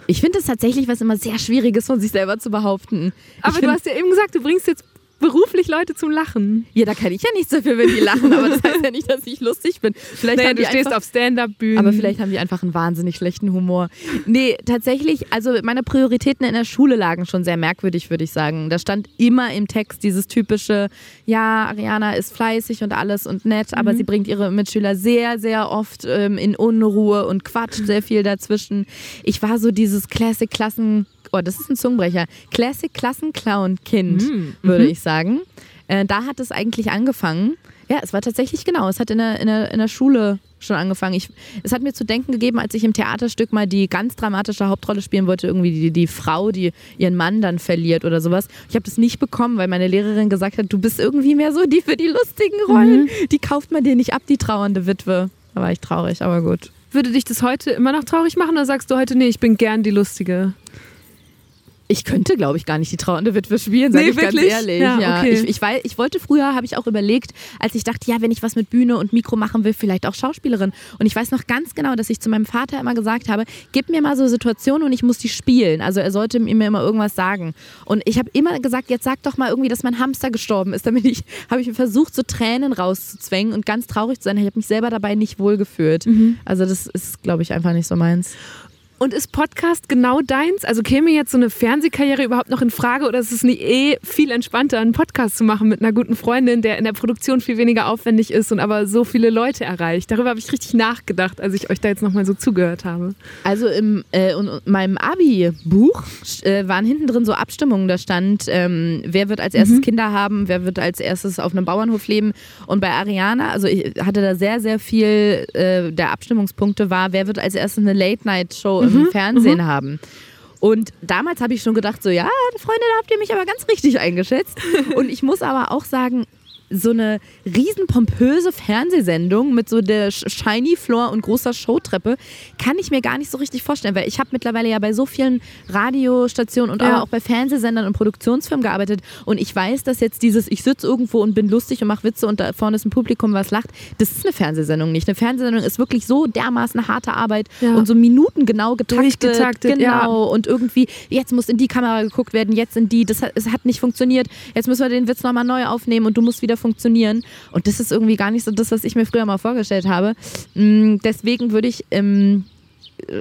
Ich finde es tatsächlich was immer sehr Schwieriges von sich selber zu behaupten.
Aber
ich
du hast ja eben gesagt, du bringst jetzt beruflich Leute zum Lachen.
ja, da kann ich ja nichts dafür, wenn die lachen, aber das heißt ja nicht, dass ich lustig bin. Vielleicht
Naja, du stehst
einfach,
auf Stand-Up-Bühnen.
aber vielleicht haben die einfach einen wahnsinnig schlechten Humor. Nee, tatsächlich, also meine Prioritäten in der Schule lagen schon sehr merkwürdig, würde ich sagen. Da stand immer im Text dieses typische, ja, Ariana ist fleißig und alles und nett, aber sie bringt ihre Mitschüler sehr, sehr oft ähm, in Unruhe und quatscht sehr viel dazwischen. Ich war so dieses Classic-Klassen, oh, das ist ein Zungenbrecher, Classic-Klassen-Clown-Kind, würde ich sagen. Äh, da hat es eigentlich angefangen. Ja, es war tatsächlich genau. Es hat in der, in der, in der Schule schon angefangen. Ich, es hat mir zu denken gegeben, als ich im Theaterstück mal die ganz dramatische Hauptrolle spielen wollte, irgendwie die, die Frau, die ihren Mann dann verliert oder sowas. Ich habe das nicht bekommen, weil meine Lehrerin gesagt hat, du bist irgendwie mehr so die für die lustigen Rollen. Die kauft man dir nicht ab, die trauernde Witwe. Da war ich traurig, aber gut.
Würde dich das heute immer noch traurig machen oder sagst du heute, nee, ich bin gern die Lustige?
Ich könnte, glaube ich, gar nicht die trauernde Witwe spielen, sage
Nee,
ich ganz
wirklich?
ehrlich.
Ja,
Ja,
okay.
ich, ich, weiß, ich wollte früher, habe ich auch überlegt, als ich dachte, ja, wenn ich was mit Bühne und Mikro machen will, vielleicht auch Schauspielerin. Und ich weiß noch ganz genau, dass ich zu meinem Vater immer gesagt habe, gib mir mal so Situationen und ich muss die spielen. Also er sollte mir immer irgendwas sagen. Und ich habe immer gesagt, jetzt sag doch mal irgendwie, dass mein Hamster gestorben ist. Damit ich, (laughs) habe ich versucht, so Tränen rauszuzwängen und ganz traurig zu sein. Ich habe mich selber dabei nicht wohl gefühlt. Also das ist, glaube ich, einfach nicht so meins.
Und ist Podcast genau deins? Also käme jetzt so eine Fernsehkarriere überhaupt noch in Frage oder ist es nicht eh viel entspannter, einen Podcast zu machen mit einer guten Freundin, der in der Produktion viel weniger aufwendig ist und aber so viele Leute erreicht? Darüber habe ich richtig nachgedacht, als ich euch da jetzt nochmal so zugehört habe.
Also in äh, in meinem Abi-Buch äh, waren hinten drin so Abstimmungen. Da stand, ähm, wer wird als erstes Kinder haben, wer wird als erstes auf einem Bauernhof leben. Und bei Ariana, also ich hatte da sehr, sehr viel äh, der Abstimmungspunkte war, wer wird als erstes eine Late-Night-Show im Fernsehen haben. Und damals habe ich schon gedacht, so ja, Freunde, da habt ihr mich aber ganz richtig eingeschätzt. (laughs) Und ich muss aber auch sagen, so eine riesen pompöse Fernsehsendung mit so der Sh- Shiny Floor und großer Showtreppe kann ich mir gar nicht so richtig vorstellen, weil ich habe mittlerweile ja bei so vielen Radiostationen und
Ja.
aber auch bei Fernsehsendern und Produktionsfirmen gearbeitet und ich weiß, dass jetzt dieses ich sitze irgendwo und bin lustig und mache Witze und da vorne ist ein Publikum, was lacht, das ist eine Fernsehsendung nicht. Eine Fernsehsendung ist wirklich so dermaßen harte Arbeit
Ja.
und so minutengenau getaktet,
Durchgetaktet,
genau
ja.
und irgendwie jetzt muss in die Kamera geguckt werden, jetzt in die, das hat, es hat nicht funktioniert, jetzt müssen wir den Witz nochmal neu aufnehmen und du musst wieder funktionieren. Und das ist irgendwie gar nicht so das, was ich mir früher mal vorgestellt habe. Mm, Deswegen würde ich ähm,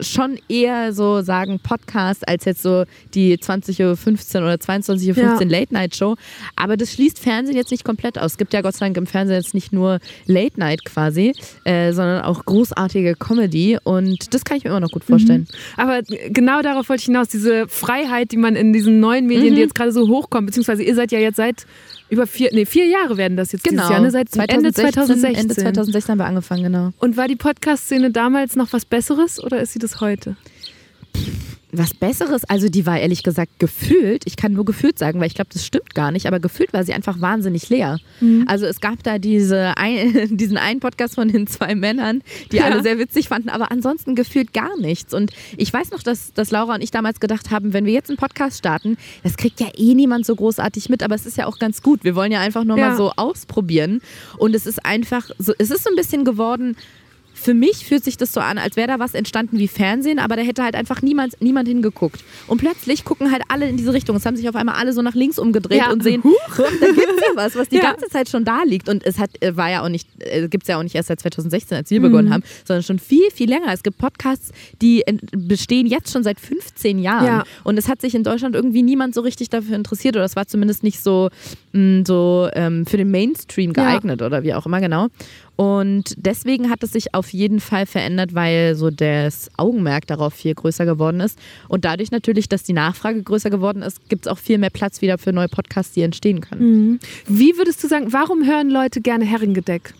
schon eher so sagen Podcast als jetzt so die 20.15 Uhr oder 22.15 Uhr
Ja.
Late-Night-Show. Aber das schließt Fernsehen jetzt nicht komplett aus. Es gibt ja Gott sei Dank im Fernsehen jetzt nicht nur Late-Night quasi, äh, sondern auch großartige Comedy. Und das kann ich mir immer noch gut vorstellen.
Aber genau darauf wollte ich hinaus, diese Freiheit, die man in diesen neuen Medien, die jetzt gerade so hochkommen, beziehungsweise ihr seid ja jetzt seit über vier, nee, vier Jahre werden das jetzt dieses Jahr, ne? seit Ende 2016.
Ende 2016 haben wir angefangen, genau.
Und war die Podcast-Szene damals noch was Besseres oder ist sie das heute?
Was Besseres, also die war ehrlich gesagt gefühlt, ich kann nur gefühlt sagen, weil ich glaube, das stimmt gar nicht, aber gefühlt war sie einfach wahnsinnig leer. Also es gab da diese ein, (laughs) diesen einen Podcast von den zwei Männern, die
Ja.
alle sehr witzig fanden, aber ansonsten gefühlt gar nichts. Und ich weiß noch, dass, dass Laura und ich damals gedacht haben, wenn wir jetzt einen Podcast starten, das kriegt ja eh niemand so großartig mit, aber es ist ja auch ganz gut. Wir wollen ja einfach nur
Ja.
mal so ausprobieren. Und es ist einfach so, es ist so ein bisschen geworden, für mich fühlt sich das so an, als wäre da was entstanden wie Fernsehen, aber da hätte halt einfach niemand, niemand hingeguckt. Und plötzlich gucken halt alle in diese Richtung. Es haben sich auf einmal alle so nach links umgedreht
Ja.
und sehen, huch, da gibt's ja (laughs) was, was die
Ja.
ganze Zeit schon da liegt. Und es hat, äh, war ja auch nicht, äh, gibt's ja auch nicht erst seit 2016, als wir begonnen haben, sondern schon viel, viel länger. Es gibt Podcasts, die bestehen jetzt schon seit 15 Jahren.
Ja.
Und es hat sich in Deutschland irgendwie niemand so richtig dafür interessiert oder es war zumindest nicht so, mh, so ähm, für den Mainstream geeignet oder wie auch immer genau. Und deswegen hat es sich auf jeden Fall verändert, weil so das Augenmerk darauf viel größer geworden ist. Und dadurch natürlich, dass die Nachfrage größer geworden ist, gibt es auch viel mehr Platz wieder für neue Podcasts, die entstehen können.
Wie würdest du sagen, warum hören Leute gerne Herrengedeck?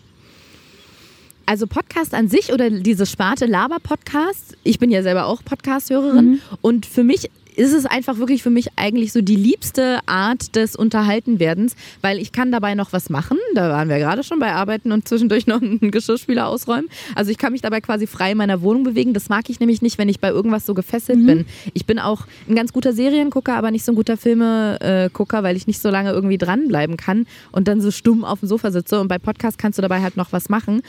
Also Podcast an sich oder diese Sparte Laber-Podcast, ich bin ja selber auch Podcast-Hörerin und für mich ist es einfach wirklich für mich eigentlich so die liebste Art des Unterhaltenwerdens, weil ich kann dabei noch was machen. Da waren wir gerade schon bei Arbeiten und zwischendurch (laughs) noch einen Geschirrspüler ausräumen. Also ich kann mich dabei quasi frei in meiner Wohnung bewegen. Das mag ich nämlich nicht, wenn ich bei irgendwas so gefesselt bin. Ich bin auch ein ganz guter Seriengucker, aber nicht so ein guter Filmegucker, weil ich nicht so lange irgendwie dranbleiben kann und dann so stumm auf dem Sofa sitze. Und bei Podcast kannst du dabei halt noch was machen.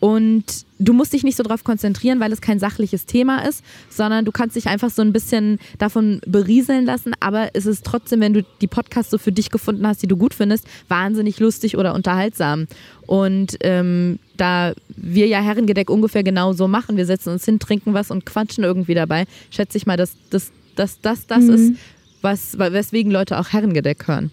Und du musst dich nicht so darauf konzentrieren, weil es kein sachliches Thema ist, sondern du kannst dich einfach so ein bisschen davon berieseln lassen. Aber es ist trotzdem, wenn du die Podcasts so für dich gefunden hast, die du gut findest, wahnsinnig lustig oder unterhaltsam. Und ähm, da wir ja Herrengedeck ungefähr genau so machen, wir setzen uns hin, trinken was und quatschen irgendwie dabei, schätze ich mal, dass das das, das, das ist, was, weswegen Leute auch Herrengedeck hören.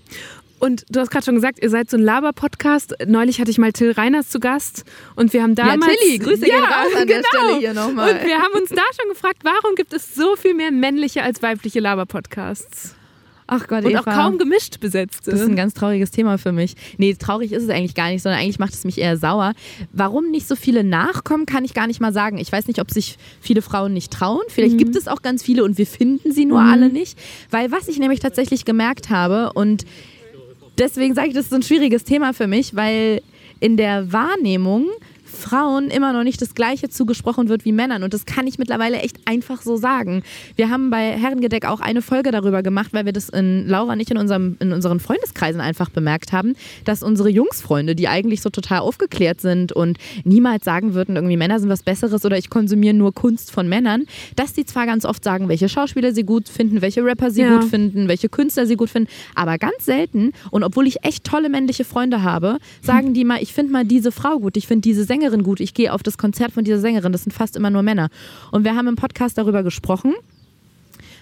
Und du hast gerade schon gesagt, ihr seid so ein Laber-Podcast. Neulich hatte ich mal Till Reiners zu Gast und wir haben damals...
Tilly, Grüße gehen raus an der Stelle hier nochmal.
Und wir haben uns da schon gefragt, warum gibt es so viel mehr männliche als weibliche Laber-Podcasts?
Ach Gott,
Und
Eva.
auch kaum gemischt besetzte.
Das ist ein ganz trauriges Thema für mich. Nee, traurig ist es eigentlich gar nicht, sondern eigentlich macht es mich eher sauer. Warum nicht so viele nachkommen, kann ich gar nicht mal sagen. Ich weiß nicht, ob sich viele Frauen nicht trauen. Vielleicht gibt es auch ganz viele und wir finden sie nur alle nicht. Weil was ich nämlich tatsächlich gemerkt habe und deswegen sage ich, das ist ein schwieriges Thema für mich, weil in der Wahrnehmung Frauen immer noch nicht das Gleiche zugesprochen wird wie Männern. Und das kann ich mittlerweile echt einfach so sagen. Wir haben bei Herrengedeck auch eine Folge darüber gemacht, weil wir das in Laura nicht in, unserem, in unseren Freundeskreisen einfach bemerkt haben, dass unsere Jungsfreunde, die eigentlich so total aufgeklärt sind und niemals sagen würden, irgendwie Männer sind was Besseres oder ich konsumiere nur Kunst von Männern, dass die zwar ganz oft sagen, welche Schauspieler sie gut finden, welche Rapper sie
Ja.
gut finden, welche Künstler sie gut finden, aber ganz selten und obwohl ich echt tolle männliche Freunde habe, sagen die mal, ich finde mal diese Frau gut, ich finde diese Sängerin gut, ich gehe auf das Konzert von dieser Sängerin, das sind fast immer nur Männer. Und wir haben im Podcast darüber gesprochen,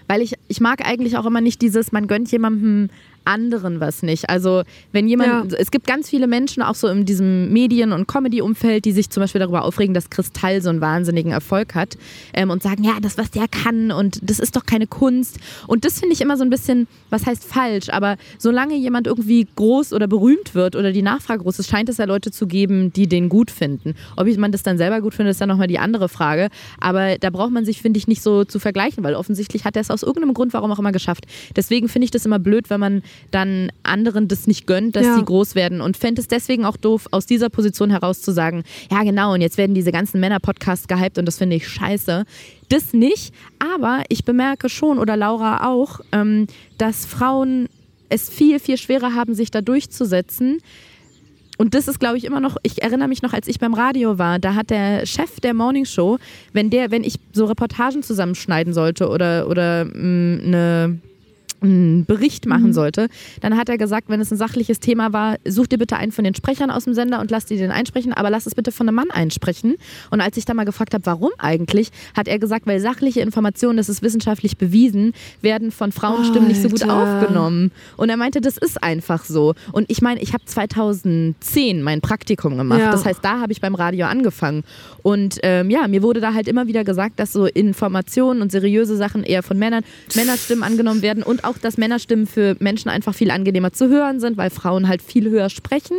weil ich, ich mag eigentlich auch immer nicht dieses, man gönnt jemandem anderen was nicht. Also wenn jemand, es gibt ganz viele Menschen auch so in diesem Medien- und Comedy-Umfeld, die sich zum Beispiel darüber aufregen, dass Kristall so einen wahnsinnigen Erfolg hat ähm, und sagen, ja, das, was der kann und das ist doch keine Kunst. Und das finde ich immer so ein bisschen, was heißt falsch, aber solange jemand irgendwie groß oder berühmt wird oder die Nachfrage groß ist, scheint es ja Leute zu geben, die den gut finden. Ob ich man das dann selber gut findet, ist dann nochmal die andere Frage. Aber da braucht man sich, finde ich, nicht so zu vergleichen, weil offensichtlich hat er es aus irgendeinem Grund, warum auch immer, geschafft. Deswegen finde ich das immer blöd, wenn man dann anderen das nicht gönnt, dass
Ja.
sie groß werden und fände es deswegen auch doof, aus dieser Position heraus zu sagen, ja genau, und jetzt werden diese ganzen Männer-Podcasts gehypt und das finde ich scheiße. Das nicht, aber ich bemerke schon, oder Laura auch, ähm, dass Frauen es viel, viel schwerer haben, sich da durchzusetzen. Und das ist, glaube ich, immer noch, ich erinnere mich noch, als ich beim Radio war, da hat der Chef der Morning Show, wenn der, wenn ich so Reportagen zusammenschneiden sollte oder, oder mh, eine einen Bericht machen sollte, dann hat er gesagt, wenn es ein sachliches Thema war, such dir bitte einen von den Sprechern aus dem Sender und lass die den einsprechen, aber lass es bitte von einem Mann einsprechen. Und als ich da mal gefragt habe, warum eigentlich, hat er gesagt, weil sachliche Informationen, das ist wissenschaftlich bewiesen, werden von Frauenstimmen nicht so gut aufgenommen. Und er meinte, das ist einfach so. Und ich meine, ich habe 2010 mein Praktikum gemacht.
Ja.
Das heißt, da habe ich beim Radio angefangen. Und ähm, ja, mir wurde da halt immer wieder gesagt, dass so Informationen und seriöse Sachen eher von Männern, Männerstimmen angenommen werden und auch, dass Männerstimmen für Menschen einfach viel angenehmer zu hören sind, weil Frauen halt viel höher sprechen.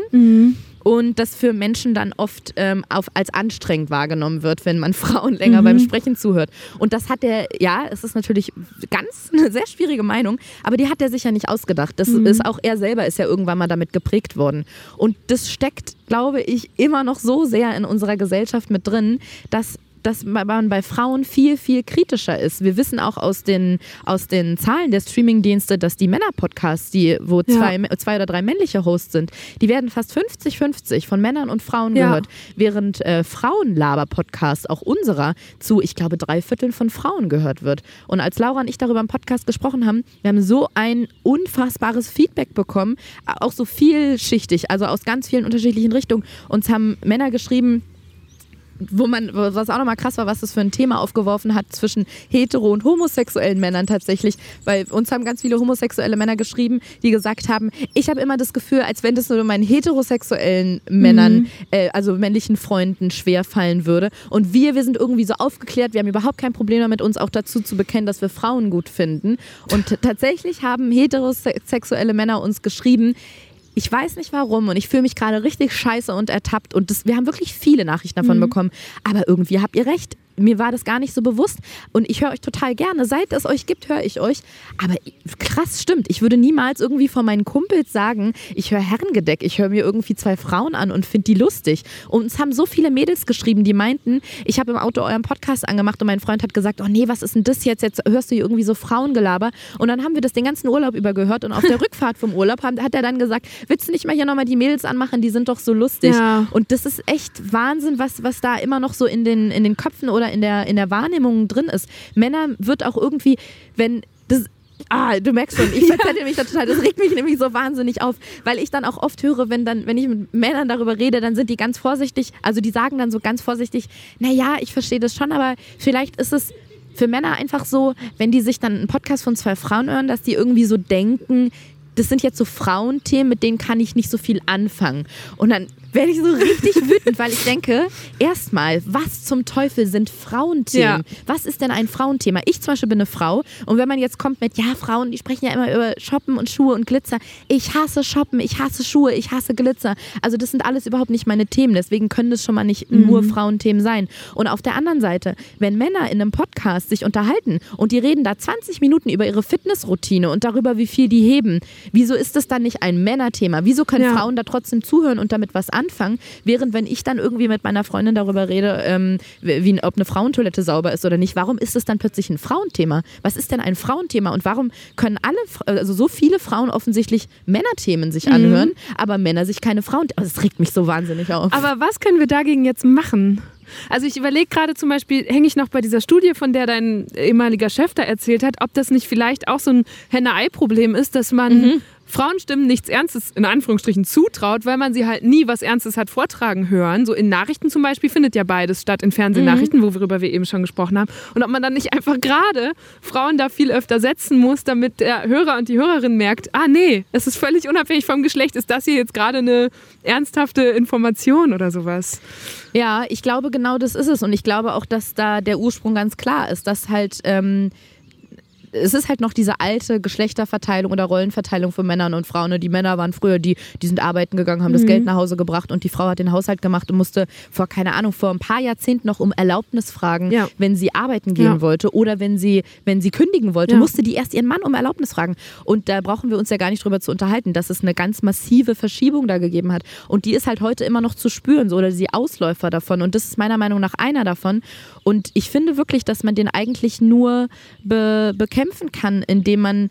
Und das für Menschen dann oft ähm, auf, als anstrengend wahrgenommen wird, wenn man (laughs) Frauen länger beim Sprechen zuhört. Und das hat er, ja, es ist natürlich ganz (laughs) eine sehr schwierige Meinung, aber die hat er sich ja nicht ausgedacht. Das ist auch er selber ist ja irgendwann mal damit geprägt worden. Und das steckt, glaube ich, immer noch so sehr in unserer Gesellschaft mit drin, dass dass man bei Frauen viel, viel kritischer ist. Wir wissen auch aus den, aus den Zahlen der Streamingdienste, dass die Männer-Podcasts, die, wo zwei, zwei oder drei männliche Hosts sind, die werden fast 50-50 von Männern und Frauen
Ja.
gehört. Während äh, Frauenlaber-Podcasts, auch unserer, zu, ich glaube, drei Vierteln von Frauen gehört wird. Und als Laura und ich darüber im Podcast gesprochen haben, wir haben so ein unfassbares Feedback bekommen, auch so vielschichtig, also aus ganz vielen unterschiedlichen Richtungen. Uns haben Männer geschrieben, wo man, was auch nochmal krass war, was das für ein Thema aufgeworfen hat zwischen hetero- und homosexuellen Männern tatsächlich. Weil uns haben ganz viele homosexuelle Männer geschrieben, die gesagt haben, ich habe immer das Gefühl, als wenn das nur meinen heterosexuellen Männern, äh, also männlichen Freunden schwerfallen würde. Und wir, wir sind irgendwie so aufgeklärt, wir haben überhaupt kein Problem damit, uns auch dazu zu bekennen, dass wir Frauen gut finden. Und tatsächlich haben heterosexuelle Männer uns geschrieben, ich weiß nicht warum und ich fühle mich gerade richtig scheiße und ertappt und das, wir haben wirklich viele Nachrichten davon bekommen. Aber irgendwie habt ihr recht. Mir war das gar nicht so bewusst und ich höre euch total gerne. Seit es euch gibt, höre ich euch. Aber krass, stimmt. Ich würde niemals irgendwie von meinen Kumpels sagen, ich höre Herrengedeck, ich höre mir irgendwie zwei Frauen an und finde die lustig. Und uns haben so viele Mädels geschrieben, die meinten, ich habe im Auto euren Podcast angemacht und mein Freund hat gesagt, oh nee, was ist denn das jetzt? Jetzt hörst du hier irgendwie so Frauengelaber. Und dann haben wir das den ganzen Urlaub über gehört und auf der (laughs) Rückfahrt vom Urlaub hat er dann gesagt, willst du nicht mal hier nochmal die Mädels anmachen, die sind doch so lustig.
Ja.
Und das ist echt Wahnsinn, was, was da immer noch so in den, in den Köpfen oder in der, in der Wahrnehmung drin ist. Männer wird auch irgendwie, wenn das. Ah, du merkst schon, ich verzettel mich da total. Das regt mich nämlich so wahnsinnig auf, weil ich dann auch oft höre, wenn dann, wenn ich mit Männern darüber rede, dann sind die ganz vorsichtig, also die sagen dann so ganz vorsichtig, naja, ich verstehe das schon, aber vielleicht ist es für Männer einfach so, wenn die sich dann einen Podcast von zwei Frauen hören, dass die irgendwie so denken, das sind jetzt so Frauenthemen, mit denen kann ich nicht so viel anfangen. Und dann werde ich so richtig wütend, weil ich denke, erstmal, was zum Teufel sind Frauenthemen?
Ja.
Was ist denn ein Frauenthema? Ich zum Beispiel bin eine Frau und wenn man jetzt kommt mit, ja, Frauen, die sprechen ja immer über Shoppen und Schuhe und Glitzer. Ich hasse Shoppen, ich hasse Schuhe, ich hasse Glitzer. Also das sind alles überhaupt nicht meine Themen, deswegen können das schon mal nicht nur Frauenthemen sein. Und auf der anderen Seite, wenn Männer in einem Podcast sich unterhalten und die reden da 20 Minuten über ihre Fitnessroutine und darüber, wie viel die heben, wieso ist das dann nicht ein Männerthema? Wieso können
Ja.
Frauen da trotzdem zuhören und damit was anfangen? Anfang, während wenn ich dann irgendwie mit meiner Freundin darüber rede, ähm, wie, ob eine Frauentoilette sauber ist oder nicht, warum ist es dann plötzlich ein Frauenthema? Was ist denn ein Frauenthema und warum können alle, also so viele Frauen offensichtlich Männerthemen sich anhören, mhm. aber Männer sich keine Frauen. Das regt mich so wahnsinnig auf.
Aber was können wir dagegen jetzt machen? Also ich überlege gerade zum Beispiel, hänge ich noch bei dieser Studie, von der dein ehemaliger Chef da erzählt hat, ob das nicht vielleicht auch so ein Henne-Ei-Problem ist, dass man mhm. Frauenstimmen nichts Ernstes in Anführungsstrichen zutraut, weil man sie halt nie was Ernstes hat vortragen hören. So in Nachrichten zum Beispiel findet ja beides statt, in Fernsehnachrichten, mhm. worüber wir eben schon gesprochen haben. Und ob man dann nicht einfach gerade Frauen da viel öfter setzen muss, damit der Hörer und die Hörerin merkt, ah nee, es ist völlig unabhängig vom Geschlecht, ist das hier jetzt gerade eine ernsthafte Information oder sowas.
Ja, ich glaube genau das ist es. Und ich glaube auch, dass da der Ursprung ganz klar ist, dass halt... Ähm, es ist halt noch diese alte Geschlechterverteilung oder Rollenverteilung von Männern und Frauen. Ne? Die Männer waren früher die, die sind arbeiten gegangen, haben mhm. das Geld nach Hause gebracht und die Frau hat den Haushalt gemacht und musste vor, keine Ahnung, vor ein paar Jahrzehnten noch um Erlaubnis fragen, ja. wenn sie arbeiten gehen ja. wollte oder wenn sie, wenn sie kündigen wollte, ja. musste die erst ihren Mann um Erlaubnis fragen. Und da brauchen wir uns ja gar nicht drüber zu unterhalten, dass es eine ganz massive Verschiebung da gegeben hat. Und die ist halt heute immer noch zu spüren, so, oder die Ausläufer davon. Und das ist meiner Meinung nach einer davon. Und ich finde wirklich, dass man den eigentlich nur be bekämpft kämpfen kann, indem man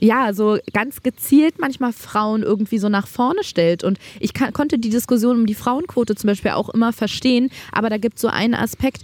ja, so ganz gezielt manchmal Frauen irgendwie so nach vorne stellt. Und ich konnte die Diskussion um die Frauenquote zum Beispiel auch immer verstehen, aber da gibt es so einen Aspekt,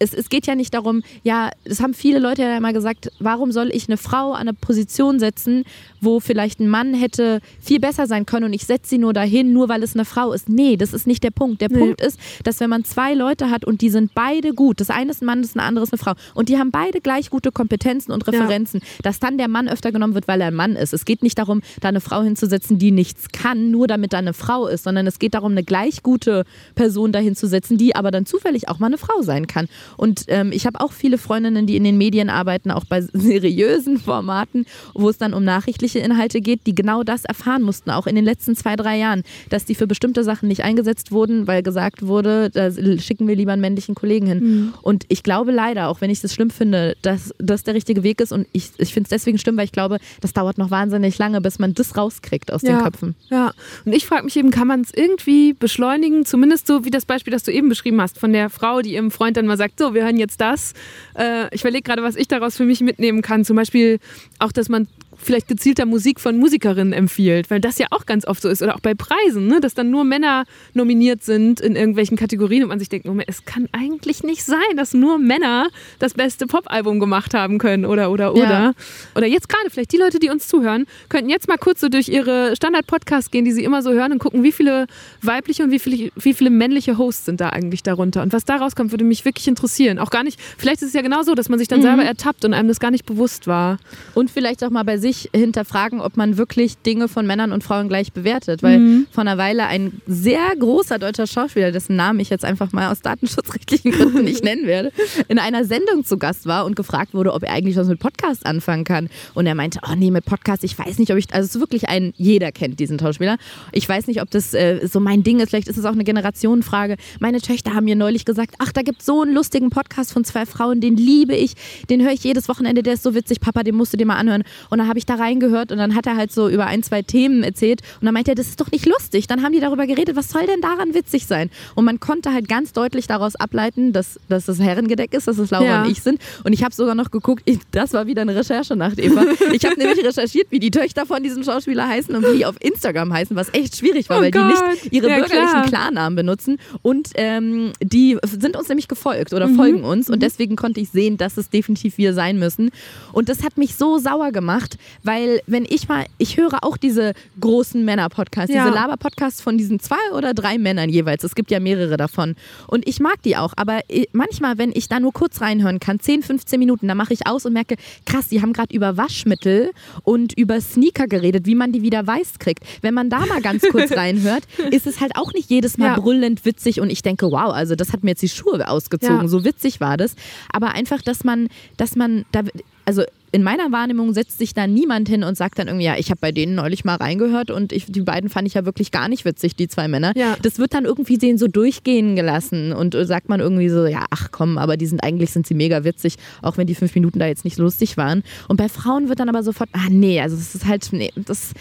es, es geht ja nicht darum, ja, das haben viele Leute ja immer gesagt, warum soll ich eine Frau an eine Position setzen, wo vielleicht ein Mann hätte viel besser sein können und ich setze sie nur dahin, nur weil es eine Frau ist. Nee, das ist nicht der Punkt. Der nee. Punkt ist, dass wenn man zwei Leute hat und die sind beide gut, das eine ist ein Mann, das andere ist eine Frau und die haben beide gleich gute Kompetenzen und Referenzen, ja. dass dann der Mann öfter genommen wird, weil er ein Mann ist. Es geht nicht darum, da eine Frau hinzusetzen, die nichts kann, nur damit da eine Frau ist, sondern es geht darum, eine gleich gute Person dahin zu setzen, die aber dann zufällig auch mal eine Frau sein kann. Und ähm, ich habe auch viele Freundinnen, die in den Medien arbeiten, auch bei (laughs) seriösen Formaten, wo es dann um nachrichtliche Inhalte geht, die genau das erfahren mussten, auch in den letzten zwei, drei Jahren, dass die für bestimmte Sachen nicht eingesetzt wurden, weil gesagt wurde, da schicken wir lieber einen männlichen Kollegen hin. Mhm. Und ich glaube leider, auch wenn ich das schlimm finde, dass das der richtige Weg ist und ich, ich finde es deswegen schlimm, weil ich glaube, das dauert noch wahnsinnig lange, bis man das rauskriegt aus
ja,
den Köpfen.
Ja, und ich frage mich eben, kann man es irgendwie beschleunigen, zumindest so wie das Beispiel, das du eben beschrieben hast, von der Frau, die ihrem Freund dann mal sagt, so, wir hören jetzt das. Äh, ich überlege gerade, was ich daraus für mich mitnehmen kann. Zum Beispiel auch, dass man vielleicht gezielter Musik von Musikerinnen empfiehlt, weil das ja auch ganz oft so ist. Oder auch bei Preisen, ne? dass dann nur Männer nominiert sind in irgendwelchen Kategorien und man sich denkt, Moment, es kann eigentlich nicht sein, dass nur Männer das beste Popalbum gemacht haben können oder oder oder. Ja. Oder jetzt gerade vielleicht die Leute, die uns zuhören, könnten jetzt mal kurz so durch ihre Standard-Podcasts gehen, die sie immer so hören und gucken, wie viele weibliche und wie viele, wie viele männliche Hosts sind da eigentlich darunter. Und was daraus kommt, würde mich wirklich interessieren. Auch gar nicht, vielleicht ist es ja genau so, dass man sich dann mhm. selber ertappt und einem das gar nicht bewusst war.
Und vielleicht auch mal bei sich sich hinterfragen, ob man wirklich Dinge von Männern und Frauen gleich bewertet. Weil mhm. vor einer Weile ein sehr großer deutscher Schauspieler, dessen Namen ich jetzt einfach mal aus datenschutzrechtlichen Gründen nicht (laughs) nennen werde, in einer Sendung zu Gast war und gefragt wurde, ob er eigentlich was mit Podcast anfangen kann. Und er meinte, oh nee, mit Podcast, ich weiß nicht, ob ich, also es ist wirklich ein, jeder kennt diesen Schauspieler. Ich weiß nicht, ob das äh, so mein Ding ist, vielleicht ist es auch eine Generationenfrage. Meine Töchter haben mir neulich gesagt, ach, da gibt es so einen lustigen Podcast von zwei Frauen, den liebe ich, den höre ich jedes Wochenende, der ist so witzig, Papa, den musst du dir mal anhören. Und dann habe ich da reingehört und dann hat er halt so über ein, zwei Themen erzählt und dann meinte er, das ist doch nicht lustig. Dann haben die darüber geredet, was soll denn daran witzig sein? Und man konnte halt ganz deutlich daraus ableiten, dass, dass das Herrengedeck ist, dass es Laura ja. und ich sind. Und ich habe sogar noch geguckt, ich, das war wieder eine Recherche nach Eva. (laughs) Ich habe nämlich recherchiert, wie die Töchter von diesem Schauspieler heißen und wie die auf Instagram heißen, was echt schwierig war, oh weil Gott. die nicht ihre ja, bürgerlichen klar. Klarnamen benutzen. Und ähm, die sind uns nämlich gefolgt oder mhm. folgen uns. Und mhm. deswegen konnte ich sehen, dass es definitiv wir sein müssen. Und das hat mich so sauer gemacht, weil wenn ich mal, ich höre auch diese großen Männer-Podcasts, ja. diese Laber-Podcasts von diesen zwei oder drei Männern jeweils. Es gibt ja mehrere davon. Und ich mag die auch, aber manchmal, wenn ich da nur kurz reinhören kann, 10, 15 Minuten, dann mache ich aus und merke, krass, die haben gerade über Waschmittel und über Sneaker geredet, wie man die wieder weiß kriegt. Wenn man da mal ganz kurz (laughs) reinhört, ist es halt auch nicht jedes Mal ja. brüllend witzig und ich denke, wow, also das hat mir jetzt die Schuhe ausgezogen, ja. so witzig war das. Aber einfach, dass man, dass man, da, also in meiner Wahrnehmung setzt sich da niemand hin und sagt dann irgendwie, ja, ich habe bei denen neulich mal reingehört und ich, die beiden fand ich ja wirklich gar nicht witzig, die zwei Männer.
Ja.
Das wird dann irgendwie denen so durchgehen gelassen und äh, sagt man irgendwie so, ja, ach komm, aber die sind eigentlich sind sie mega witzig, auch wenn die fünf Minuten da jetzt nicht lustig waren. Und bei Frauen wird dann aber sofort, ah nee, also das ist halt, nee, das,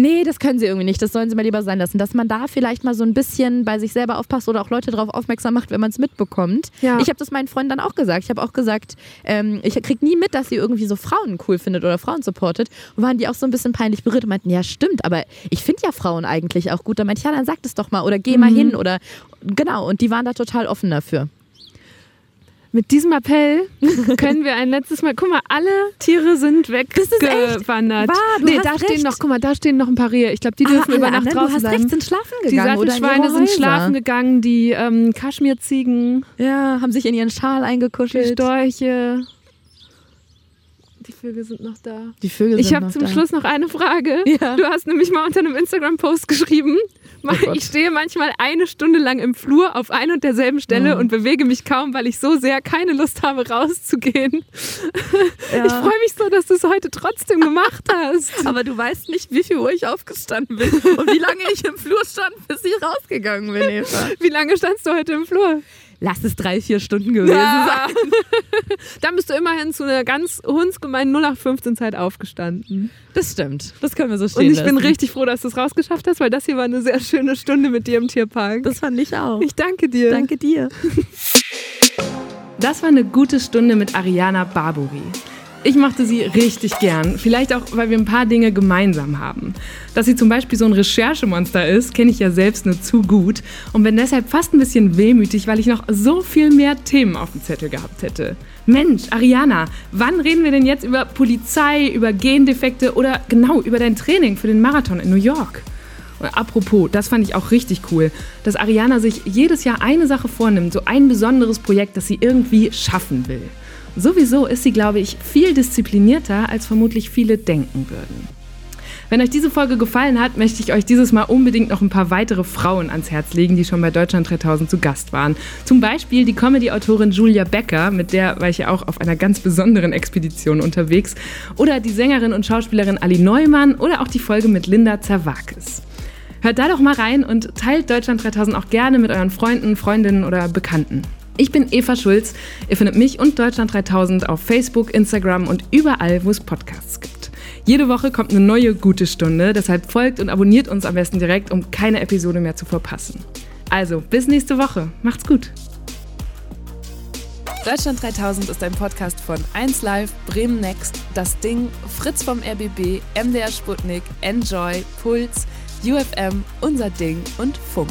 nee, das können sie irgendwie nicht, das sollen sie mal lieber sein lassen. Dass man da vielleicht mal so ein bisschen bei sich selber aufpasst oder auch Leute darauf aufmerksam macht, wenn man es mitbekommt.
Ja.
Ich habe das meinen Freunden dann auch gesagt. Ich habe auch gesagt, ähm, ich krieg nie mit, dass sie irgendwie so Frauen cool findet oder Frauen supportet. Und waren die auch so ein bisschen peinlich berührt und meinten, ja stimmt, aber ich finde ja Frauen eigentlich auch gut. Da meinte ich, ja, dann sag das doch mal oder geh
Mhm.
mal hin oder genau. Und die waren da total offen dafür.
Mit diesem Appell (laughs) können wir ein letztes Mal. Guck mal, alle Tiere sind weggewandert.
wahr,
nee, da stehen
recht.
noch, guck mal, da stehen noch ein paar Rehe. Ich glaube, die dürfen
Ah,
über Nacht draußen
du hast recht, sind schlafen
die
gegangen. ihre
Sattelschweine sind schlafen gegangen, die ähm, Kaschmirziegen,
Ja, haben sich in ihren Schal
die
eingekuschelt.
Storche. Die Vögel sind noch da.
Die Vögel
Ich
sind
habe
noch
zum
da.
Schluss noch eine Frage. (laughs)
Ja.
Du hast nämlich mal unter einem Instagram-Post geschrieben,
Gott.
ich stehe manchmal eine Stunde lang im Flur auf ein und derselben Stelle
Mhm.
und bewege mich kaum, weil ich so sehr keine Lust habe, rauszugehen. (laughs)
Ja.
Ich freue mich so, dass du es heute trotzdem gemacht hast. (laughs)
Aber du weißt nicht, wie viel Uhr ich aufgestanden bin und wie lange ich im Flur stand, bis ich rausgegangen bin, Eva.
Wie lange standst du heute im Flur?
Lass es drei, vier Stunden gewesen sein. (laughs)
Dann bist du immerhin zu einer ganz hundsgemeinen 0815-Zeit aufgestanden.
Das stimmt. Das können wir so stehen
Und ich bin
lassen.
richtig froh, dass du es rausgeschafft hast, weil das hier war eine sehr schöne Stunde mit dir im Tierpark.
Das fand ich auch.
ich danke dir.
Danke dir. (laughs)
Das war eine gute Stunde mit Ariana Barbori. Ich mochte sie richtig gern, vielleicht auch, weil wir ein paar Dinge gemeinsam haben. Dass sie zum Beispiel so ein Recherchemonster ist, kenne ich ja selbst nur zu gut und bin deshalb fast ein bisschen wehmütig, weil ich noch so viel mehr Themen auf dem Zettel gehabt hätte. Mensch, Ariana, wann reden wir denn jetzt über Polizei, über Gendefekte oder genau über dein Training für den Marathon in New York? Apropos, das fand ich auch richtig cool, dass Ariana sich jedes Jahr eine Sache vornimmt, so ein besonderes Projekt, das sie irgendwie schaffen will. Sowieso ist sie, glaube ich, viel disziplinierter, als vermutlich viele denken würden. Wenn euch diese Folge gefallen hat, möchte ich euch dieses Mal unbedingt noch ein paar weitere Frauen ans Herz legen, die schon bei Deutschland 3000 zu Gast waren. Zum Beispiel die Comedy-Autorin Julia Becker, mit der war ich ja auch auf einer ganz besonderen Expedition unterwegs. Oder die Sängerin und Schauspielerin Ali Neumann oder auch die Folge mit Linda Zerwakis. Hört da doch mal rein und teilt Deutschland 3000 auch gerne mit euren Freunden, Freundinnen oder Bekannten. Ich bin Eva Schulz. Ihr findet mich und Deutschland 3000 auf Facebook, Instagram und überall, wo es Podcasts gibt. Jede Woche kommt eine neue gute Stunde, deshalb folgt und abonniert uns am besten direkt, um keine Episode mehr zu verpassen. Also, bis nächste Woche. Macht's gut.
Deutschland 3000 ist ein Podcast von 1Live, Bremen Next, Das Ding, Fritz vom RBB, MDR Sputnik, Enjoy, Puls, UFM, Unser Ding und Funk.